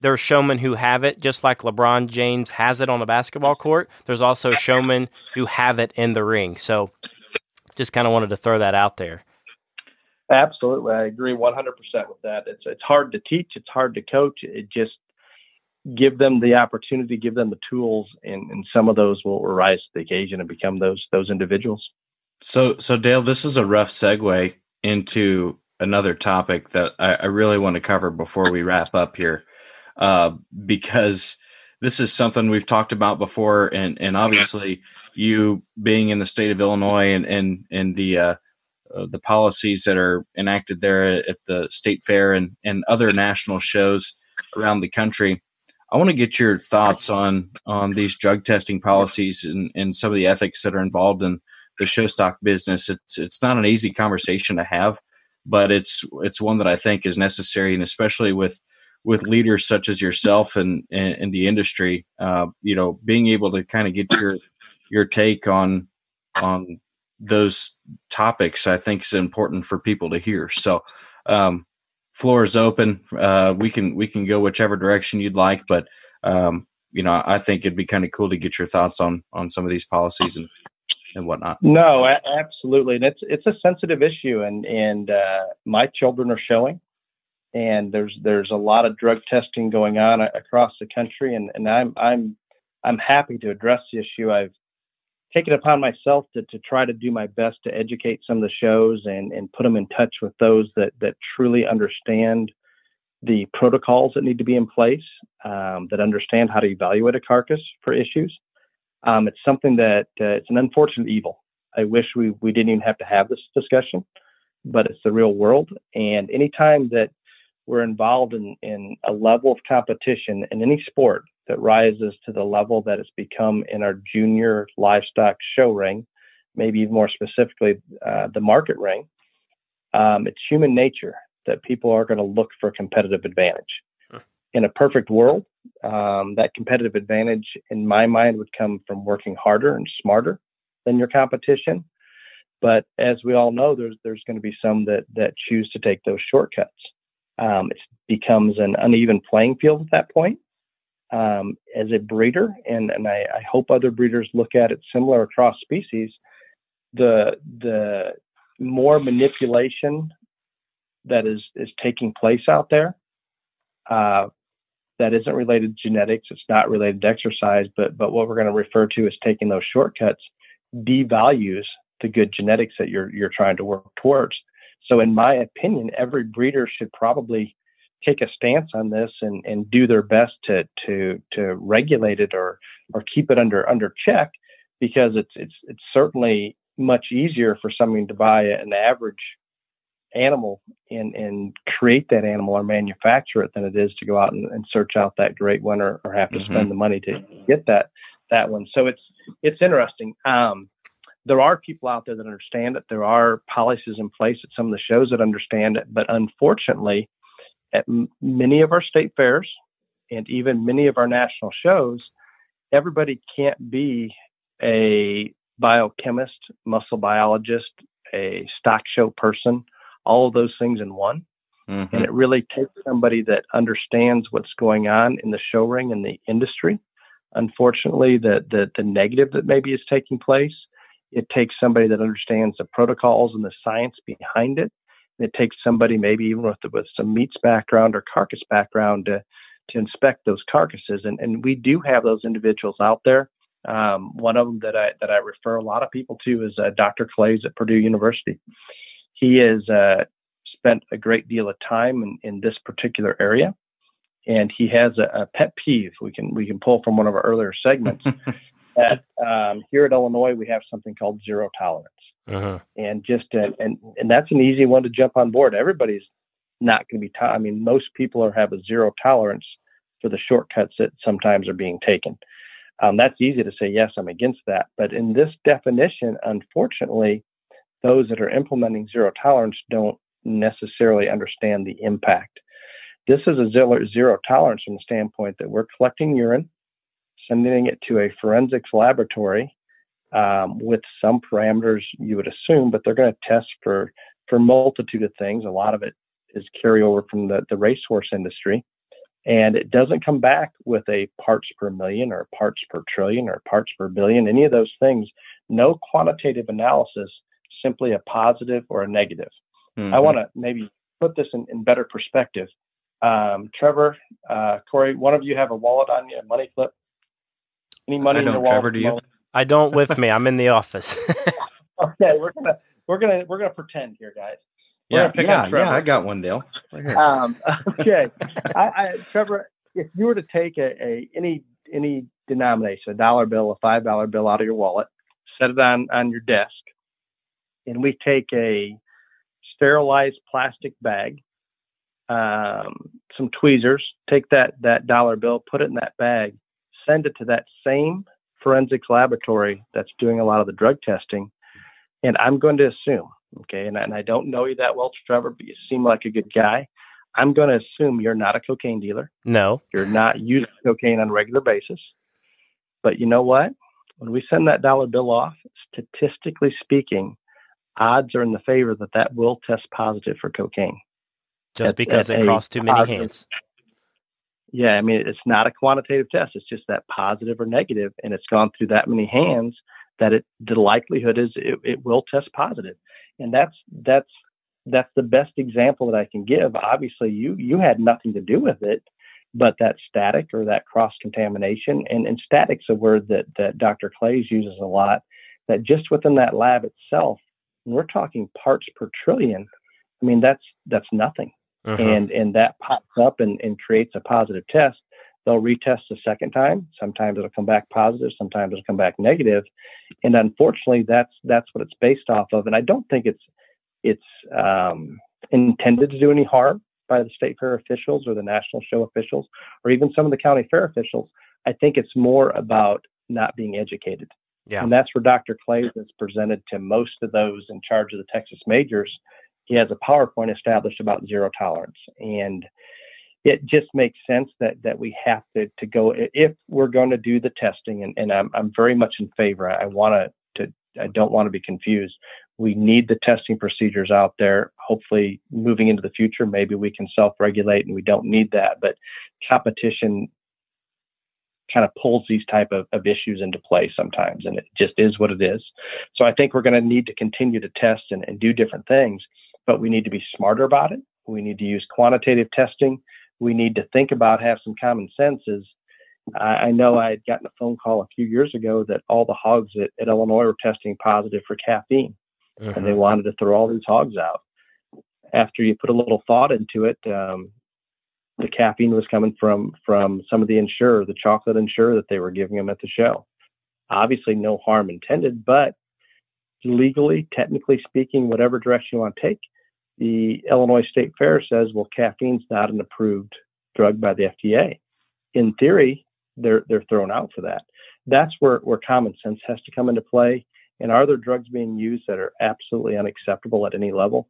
there's showmen who have it, just like LeBron James has it on the basketball court. There's also showmen who have it in the ring. So just kind of wanted to throw that out there. Absolutely. I agree 100% with that. It's, it's hard to teach. It's hard to coach. It just give them the opportunity, give them the tools, and, and some of those will rise to the occasion and become those, those individuals. So, so Dale, this is a rough segue into another topic that I, I really want to cover before we wrap up here uh, because this is something we've talked about before, and and obviously you being in the state of Illinois and and and the uh, uh, the policies that are enacted there at the state fair and and other national shows around the country. I want to get your thoughts on on these drug testing policies and, and some of the ethics that are involved in the show stock business. It's it's not an easy conversation to have, but it's it's one that I think is necessary, and especially with with leaders such as yourself and in the industry, uh, you know, being able to kind of get your your take on on those topics, I think is important for people to hear. So, um, floor is open. Uh, we can we can go whichever direction you'd like, but um, you know, I think it'd be kind of cool to get your thoughts on on some of these policies and and whatnot. No, absolutely, and it's it's a sensitive issue, and and uh, my children are showing and there's there's a lot of drug testing going on across the country, and, and I'm I'm I'm happy to address the issue. I've taken upon myself to, to try to do my best to educate some of the shows and, and put them in touch with those that, that truly understand the protocols that need to be in place, um, that understand how to evaluate a carcass for issues. Um, it's something that uh, it's an unfortunate evil. I wish we, we didn't even have to have this discussion, but it's the real world. And anytime that we're involved in, in a level of competition in any sport that rises to the level that it's become in our junior livestock show ring, maybe even more specifically, uh, the market ring. Um, it's human nature that people are going to look for competitive advantage. In a perfect world, um, that competitive advantage, in my mind, would come from working harder and smarter than your competition. But as we all know, there's there's going to be some that that choose to take those shortcuts um, it becomes an uneven playing field at that point. Um, as a breeder, and, and I, I, hope other breeders look at it similar across species, the the more manipulation that is is taking place out there, uh, that isn't related to genetics. It's not related to exercise, but but what we're going to refer to as taking those shortcuts devalues the good genetics that you're you're trying to work towards. So, in my opinion, every breeder should probably take a stance on this and, and do their best to to to regulate it or or keep it under under check because it's it's it's certainly much easier for someone to buy an average animal and and create that animal or manufacture it than it is to go out and, and search out that great one or, or have to mm-hmm. spend the money to get that that one. So it's it's interesting. Um, there are people out there that understand it. There are policies in place at some of the shows that understand it, but unfortunately, at m- many of our state fairs and even many of our national shows, everybody can't be a biochemist, muscle biologist, a stock show person, all of those things in one. Mm-hmm. And it really takes somebody that understands what's going on in the show ring and the industry. Unfortunately, the, the, the negative that maybe is taking place, it takes somebody that understands the protocols and the science behind it. It takes somebody maybe even with, with some meats background or carcass background to, to inspect those carcasses. And, and we do have those individuals out there. Um, one of them that I that I refer a lot of people to is uh, Dr. Claeys at Purdue University. He has uh, spent a great deal of time in, in this particular area, and he has a, a, pet peeve we can we can pull from one of our earlier segments. [LAUGHS] that um, here at Illinois we have something called zero tolerance, uh-huh. and just uh, and and that's an easy one to jump on board. Everybody's not going to be. To- I mean, most people are have a zero tolerance for the shortcuts that sometimes are being taken. Um, that's easy to say, yes, I'm against that. But in this definition, unfortunately, those that are implementing zero tolerance don't necessarily understand the impact. This is a zero, zero tolerance from the standpoint that we're collecting urine, sending it to a forensics laboratory um, with some parameters you would assume, but they're going to test for for multitude of things. A lot of it is carryover from the, the racehorse industry and it doesn't come back with a parts per million or parts per trillion or parts per billion, any of those things. No quantitative analysis, simply a positive or a negative. Mm-hmm. I want to maybe put this in, in better perspective. Um, Trevor, uh, Corey, one of you have a wallet on you, a money clip? Any money I in your wallet? Trevor, do you? I don't with me. I'm in the office. [LAUGHS] okay, we're gonna we're gonna we're gonna pretend here, guys. Yeah, yeah, yeah. I got one, Dale. Right um, [LAUGHS] okay, [LAUGHS] I, I, Trevor, if you were to take a, a any any denomination, a dollar bill, a five dollar bill out of your wallet, set it on on your desk, and we take a sterilized plastic bag, um, some tweezers, take that that dollar bill, put it in that bag, send it to that same forensics laboratory that's doing a lot of the drug testing, and I'm going to assume Okay. And, and I don't know you that well, Trevor, but you seem like a good guy. I'm going to assume you're not a cocaine dealer. No. You're not using cocaine on a regular basis. But you know what? When we send that dollar bill off, statistically speaking, odds are in the favor that that will test positive for cocaine. Just at, because at it crossed too many positive, hands. Yeah, I mean, it's not a quantitative test. It's just that positive or negative, and it's gone through that many hands that it the likelihood is it, it will test positive and that's that's that's the best example that I can give. Obviously, you you had nothing to do with it, but that static or that cross contamination and, and static's a word that that Dr. Claeys uses a lot. That just within that lab itself, we're talking parts per trillion. I mean, that's that's nothing, uh-huh. and and that pops up and, and creates a positive test. They'll retest a second time. Sometimes it'll come back positive. Sometimes it'll come back negative. And unfortunately, that's that's what it's based off of. And I don't think it's it's um, intended to do any harm by the state fair officials or the national show officials or even some of the county fair officials. I think it's more about not being educated. Yeah. And that's where Dr. Clay has presented to most of those in charge of the Texas majors. He has a PowerPoint established about zero tolerance. And it just makes sense that that we have to to go if we're going to do the testing and, and I'm I'm very much in favor. I want to to I don't want to be confused. We need the testing procedures out there. Hopefully, moving into the future, maybe we can self-regulate and we don't need that. But competition kind of pulls these type of, of issues into play sometimes, and it just is what it is. So I think we're going to need to continue to test and, and do different things, but we need to be smarter about it. We need to use quantitative testing we need to think about, have some common sense is I, I know I had gotten a phone call a few years ago that all the hogs at, at Illinois were testing positive for caffeine mm-hmm. and they mm-hmm. wanted to throw all these hogs out. After you put a little thought into it, um, the caffeine was coming from from some of the Ensure, the chocolate Ensure that they were giving them at the show. Obviously, no harm intended, but legally, technically speaking, whatever direction you want to take, the Illinois State Fair says, well, caffeine's not an approved drug by the FDA. In theory, they're they're thrown out for that. That's where where common sense has to come into play. And are there drugs being used that are absolutely unacceptable at any level?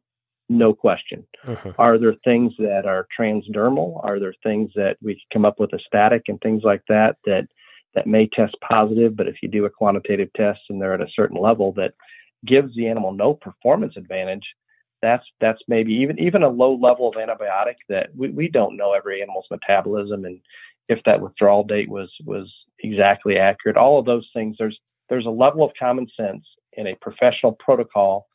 No question. Mm-hmm. Are there things that are transdermal? Are there things that we can come up with a static and things like that that that may test positive, but if you do a quantitative test and they're at a certain level that gives the animal no performance advantage, that's that's maybe even even a low level of antibiotic that we, we don't know every animal's metabolism and if that withdrawal date was was exactly accurate. All of those things. There's there's a level of common sense in a professional protocol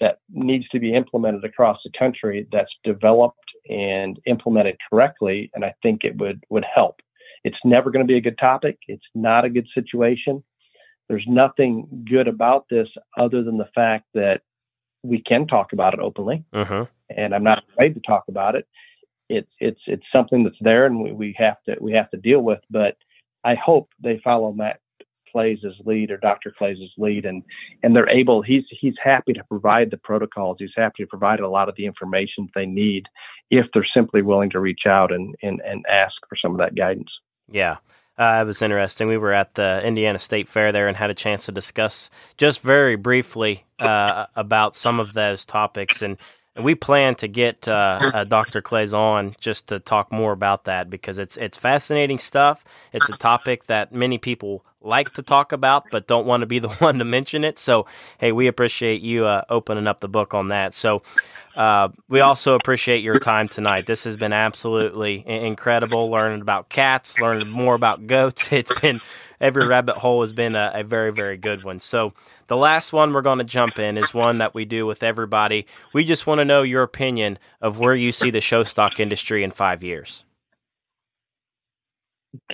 that needs to be implemented across the country that's developed and implemented correctly and i think it would would help it's never going to be a good topic it's not a good situation there's nothing good about this other than the fact that we can talk about it openly uh-huh. and i'm not afraid to talk about it it's it's it's something that's there and we, we have to we have to deal with but i hope they follow matt Claeys' lead or Dr. Claeys' lead, and and they're able. He's he's happy to provide the protocols. He's happy to provide a lot of the information they need if they're simply willing to reach out and and and ask for some of that guidance. Yeah. Uh, it was interesting. We were at the Indiana State Fair there and had a chance to discuss just very briefly uh, about some of those topics. And we plan to get uh, uh, Dr. Claeys on just to talk more about that because it's it's fascinating stuff. It's a topic that many people like to talk about but don't want to be the [LAUGHS] one to mention it. So, hey, we appreciate you uh, opening up the book on that. So, uh, we also appreciate your time tonight. This has been absolutely incredible learning about cats, learning more about goats. [LAUGHS] It's been every rabbit hole has been a, a very, very good one. So, the last one we're going to jump in is one that we do with everybody. We just want to know your opinion of where you see the show stock industry in five years.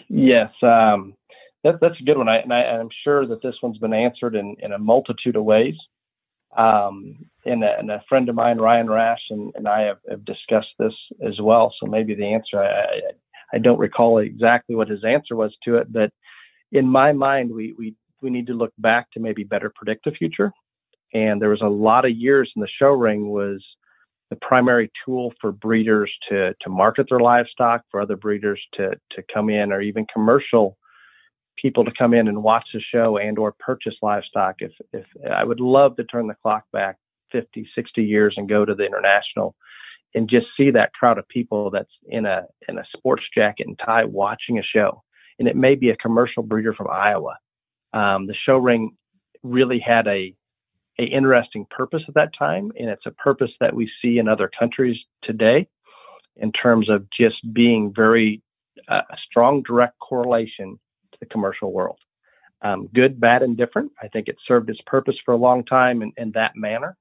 Yes, um, that, that's a good one. I, and I, am sure that this one's been answered in, in a multitude of ways. Um, and, a, and, a, friend of mine, Ryan Rash, and, and I have, have, discussed this as well. So maybe the answer, I, I, I, don't recall exactly what his answer was to it, but in my mind, we, we, we need to look back to maybe better predict the future. And there was a lot of years in the show ring was the primary tool for breeders to, to market their livestock, for other breeders to, to come in, or even commercial people to come in and watch the show and or purchase livestock. If if I would love to turn the clock back 50 60 years and go to the international and just see that crowd of people that's in a in a sports jacket and tie watching a show. And it may be a commercial breeder from Iowa. Um, the show ring really had a a interesting purpose at that time and it's a purpose that we see in other countries today in terms of just being very uh, a strong direct correlation the commercial world. Um, good, bad, and different. I think it served its purpose for a long time in, in that manner.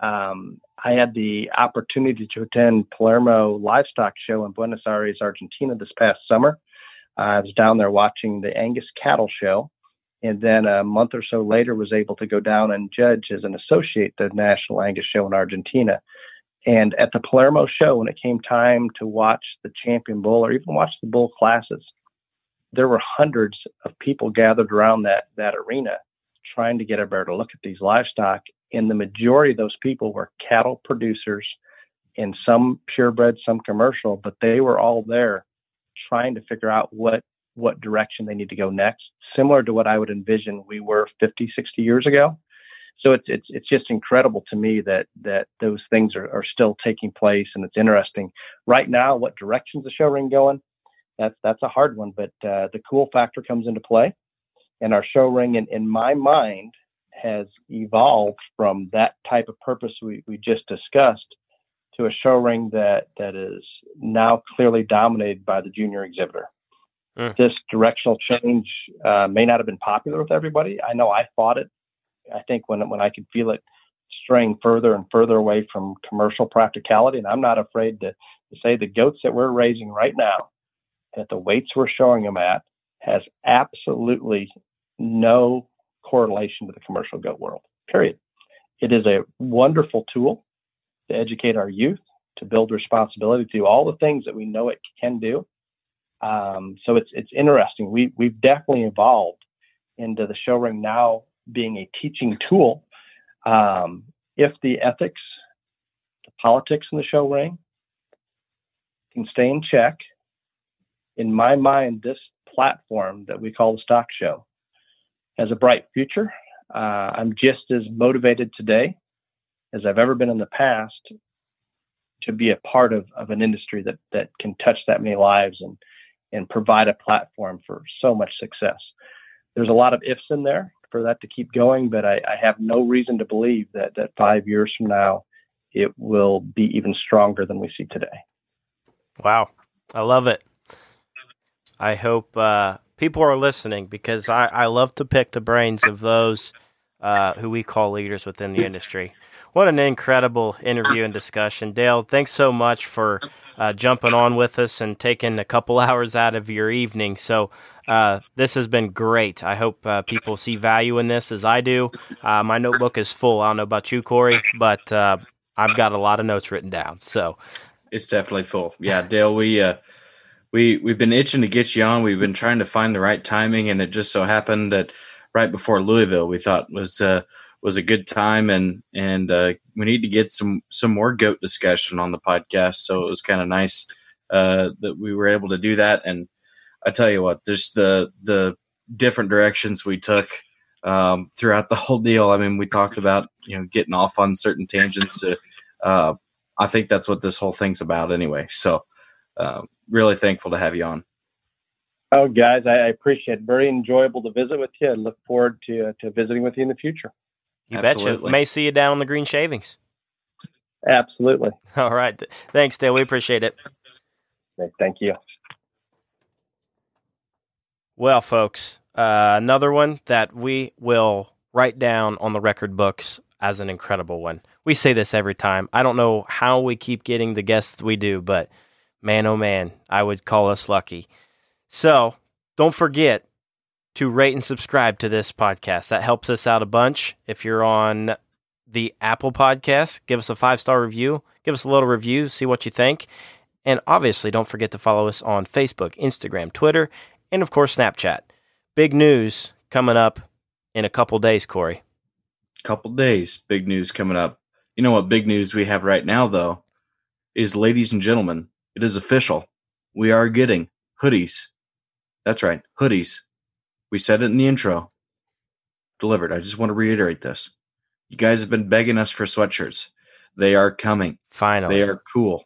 Um, I had the opportunity to attend Palermo Livestock Show in Buenos Aires, Argentina this past summer. Uh, I was down there watching the Angus Cattle Show, and then a month or so later was able to go down and judge as an associate the National Angus Show in Argentina. And at the Palermo Show, when it came time to watch the champion bull or even watch the bull classes, there were hundreds of people gathered around that that arena trying to get a better look at these livestock and the majority of those people were cattle producers and some purebred some commercial but they were all there trying to figure out what what direction they need to go next similar to what i would envision we were 50 60 years ago. So it's it's it's just incredible to me that that those things are, are still taking place and it's interesting. Right now what directions the show ring going that's that's a hard one, but uh, the cool factor comes into play, and our show ring, in, in my mind, has evolved from that type of purpose we, we just discussed to a show ring that that is now clearly dominated by the junior exhibitor. Mm. This directional change uh, may not have been popular with everybody. I know I fought it. I think when when I could feel it straying further and further away from commercial practicality, and I'm not afraid to to say the goats that we're raising right now at the weights we're showing them at has absolutely no correlation to the commercial goat world, period. It is a wonderful tool to educate our youth, to build responsibility, to do all the things that we know it can do. Um, so it's it's interesting. We we've definitely evolved into the show ring now being a teaching tool. Um, if the ethics, the politics in the show ring can stay in check, in my mind, this platform that we call the stock show has a bright future. Uh, I'm just as motivated today as I've ever been in the past to be a part of, of an industry that, that can touch that many lives and, and provide a platform for so much success. There's a lot of ifs in there for that to keep going, but I, I have no reason to believe that, that five years from now, it will be even stronger than we see today. Wow. I love it. I hope uh, people are listening because I, I love to pick the brains of those uh, who we call leaders within the industry. What an incredible interview and discussion. Dale, thanks so much for uh, jumping on with us and taking a couple [LAUGHS] hours out of your evening. So, uh, this has been great. I hope uh, people see value in this as I do. Uh, my notebook is full. I don't know about you, Corey, but uh, I've got a lot of notes written down. So, it's definitely full. Yeah, Dale, we uh, we we've been itching to get you on. We've been trying to find the right timing, and it just so happened that right before Louisville, we thought was uh, was a good time, and and uh, we need to get some some more goat discussion on the podcast. So it was kind of nice uh, that we were able to do that. And I tell you what, just the the different directions we took um, throughout the [LAUGHS] whole deal. I mean, we talked about you know getting off on certain tangents. Uh, I think that's what this whole thing's about, anyway. So uh, really thankful to have you on. Oh, guys, I, appreciate it. Very enjoyable to visit with you. I look forward to uh, to visiting with you in the future. You Absolutely. betcha. May see you down on the green shavings. Absolutely. [LAUGHS] All right. Thanks, Dale. We appreciate it. Thank you. Well, folks, uh, another one that we will write down on the record books as an incredible one. We say this every time. I don't know how we keep getting the guests we do, but man, oh man, I would call us lucky. So don't forget to rate and subscribe to this podcast. That helps us out a bunch. If you're on the Apple podcast, give us a five star review, give us a little review, see what you think. And obviously, don't forget to follow us on Facebook, Instagram, Twitter, and of course, Snapchat. Big news coming up in a couple days, Corey. Couple days, big news coming up. You know what big news we have right now, though, is ladies and gentlemen, it is official. We are getting hoodies. That's right, hoodies. We said it in the intro. Delivered. I just want to reiterate this. You guys have been begging us for sweatshirts. They are coming. Finally. They are cool.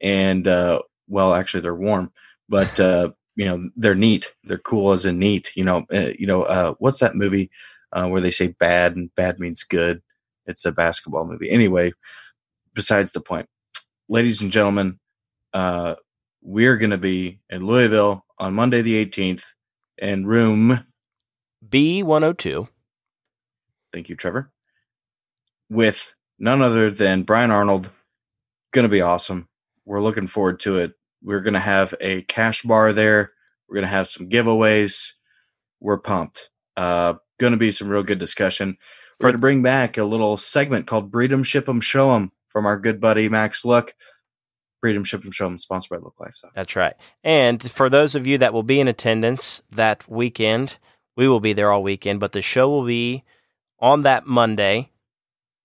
And uh well, actually they're warm, but uh you know, they're neat. They're cool as in neat. You know, uh, you know, uh what's that movie uh where they say bad and bad means good? It's a basketball movie. Anyway, besides the point. Ladies and gentlemen, uh, we're going to be in Louisville on Monday the 18th in room B102. Thank you, Trevor. With none other than Brian Arnold. Going to be awesome. We're looking forward to it. We're going to have a cash bar there. We're going to have some giveaways. We're pumped. Uh, going to be some real good discussion. We're going to bring back a little segment called Breed 'em, Ship 'em, Show 'em from our good buddy Max Look. Freedom Ship and Show them sponsored by Look Lifestyle. That's right. And for those of you that will be in attendance that weekend, we will be there all weekend, but the show will be on that Monday,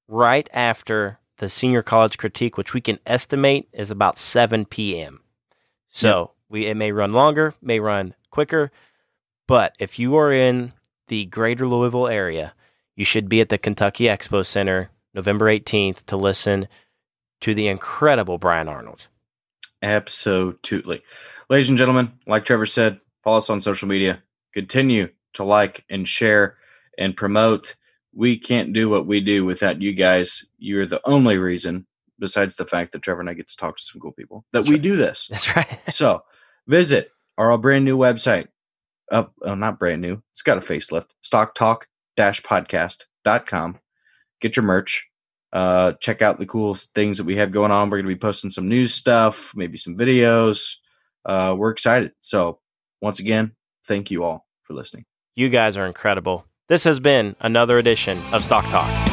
right after the senior college critique, which we can estimate is about 7 p.m. So yep. we it may run longer, may run quicker, but if you are in the greater Louisville area, you should be at the Kentucky Expo Center November 18th to listen to the incredible Brian Arnold. Absolutely. Ladies and gentlemen, like Trevor said, follow us on social media. Continue to like and share and promote. We can't do what we do without you guys. You're the only reason, besides the fact that Trevor and I get to talk to some cool people, that That's we right. do this. That's right. [LAUGHS] so visit our brand new website. Up, oh, not brand new. It's got a facelift. Stock Talk podcast.com. Get your merch Uh, check out the cool things that we have going on. We're going to be posting some news stuff, maybe some videos. Uh, we're excited. So, once again, thank you all for listening. You guys are incredible. This has been another edition of Stock Talk.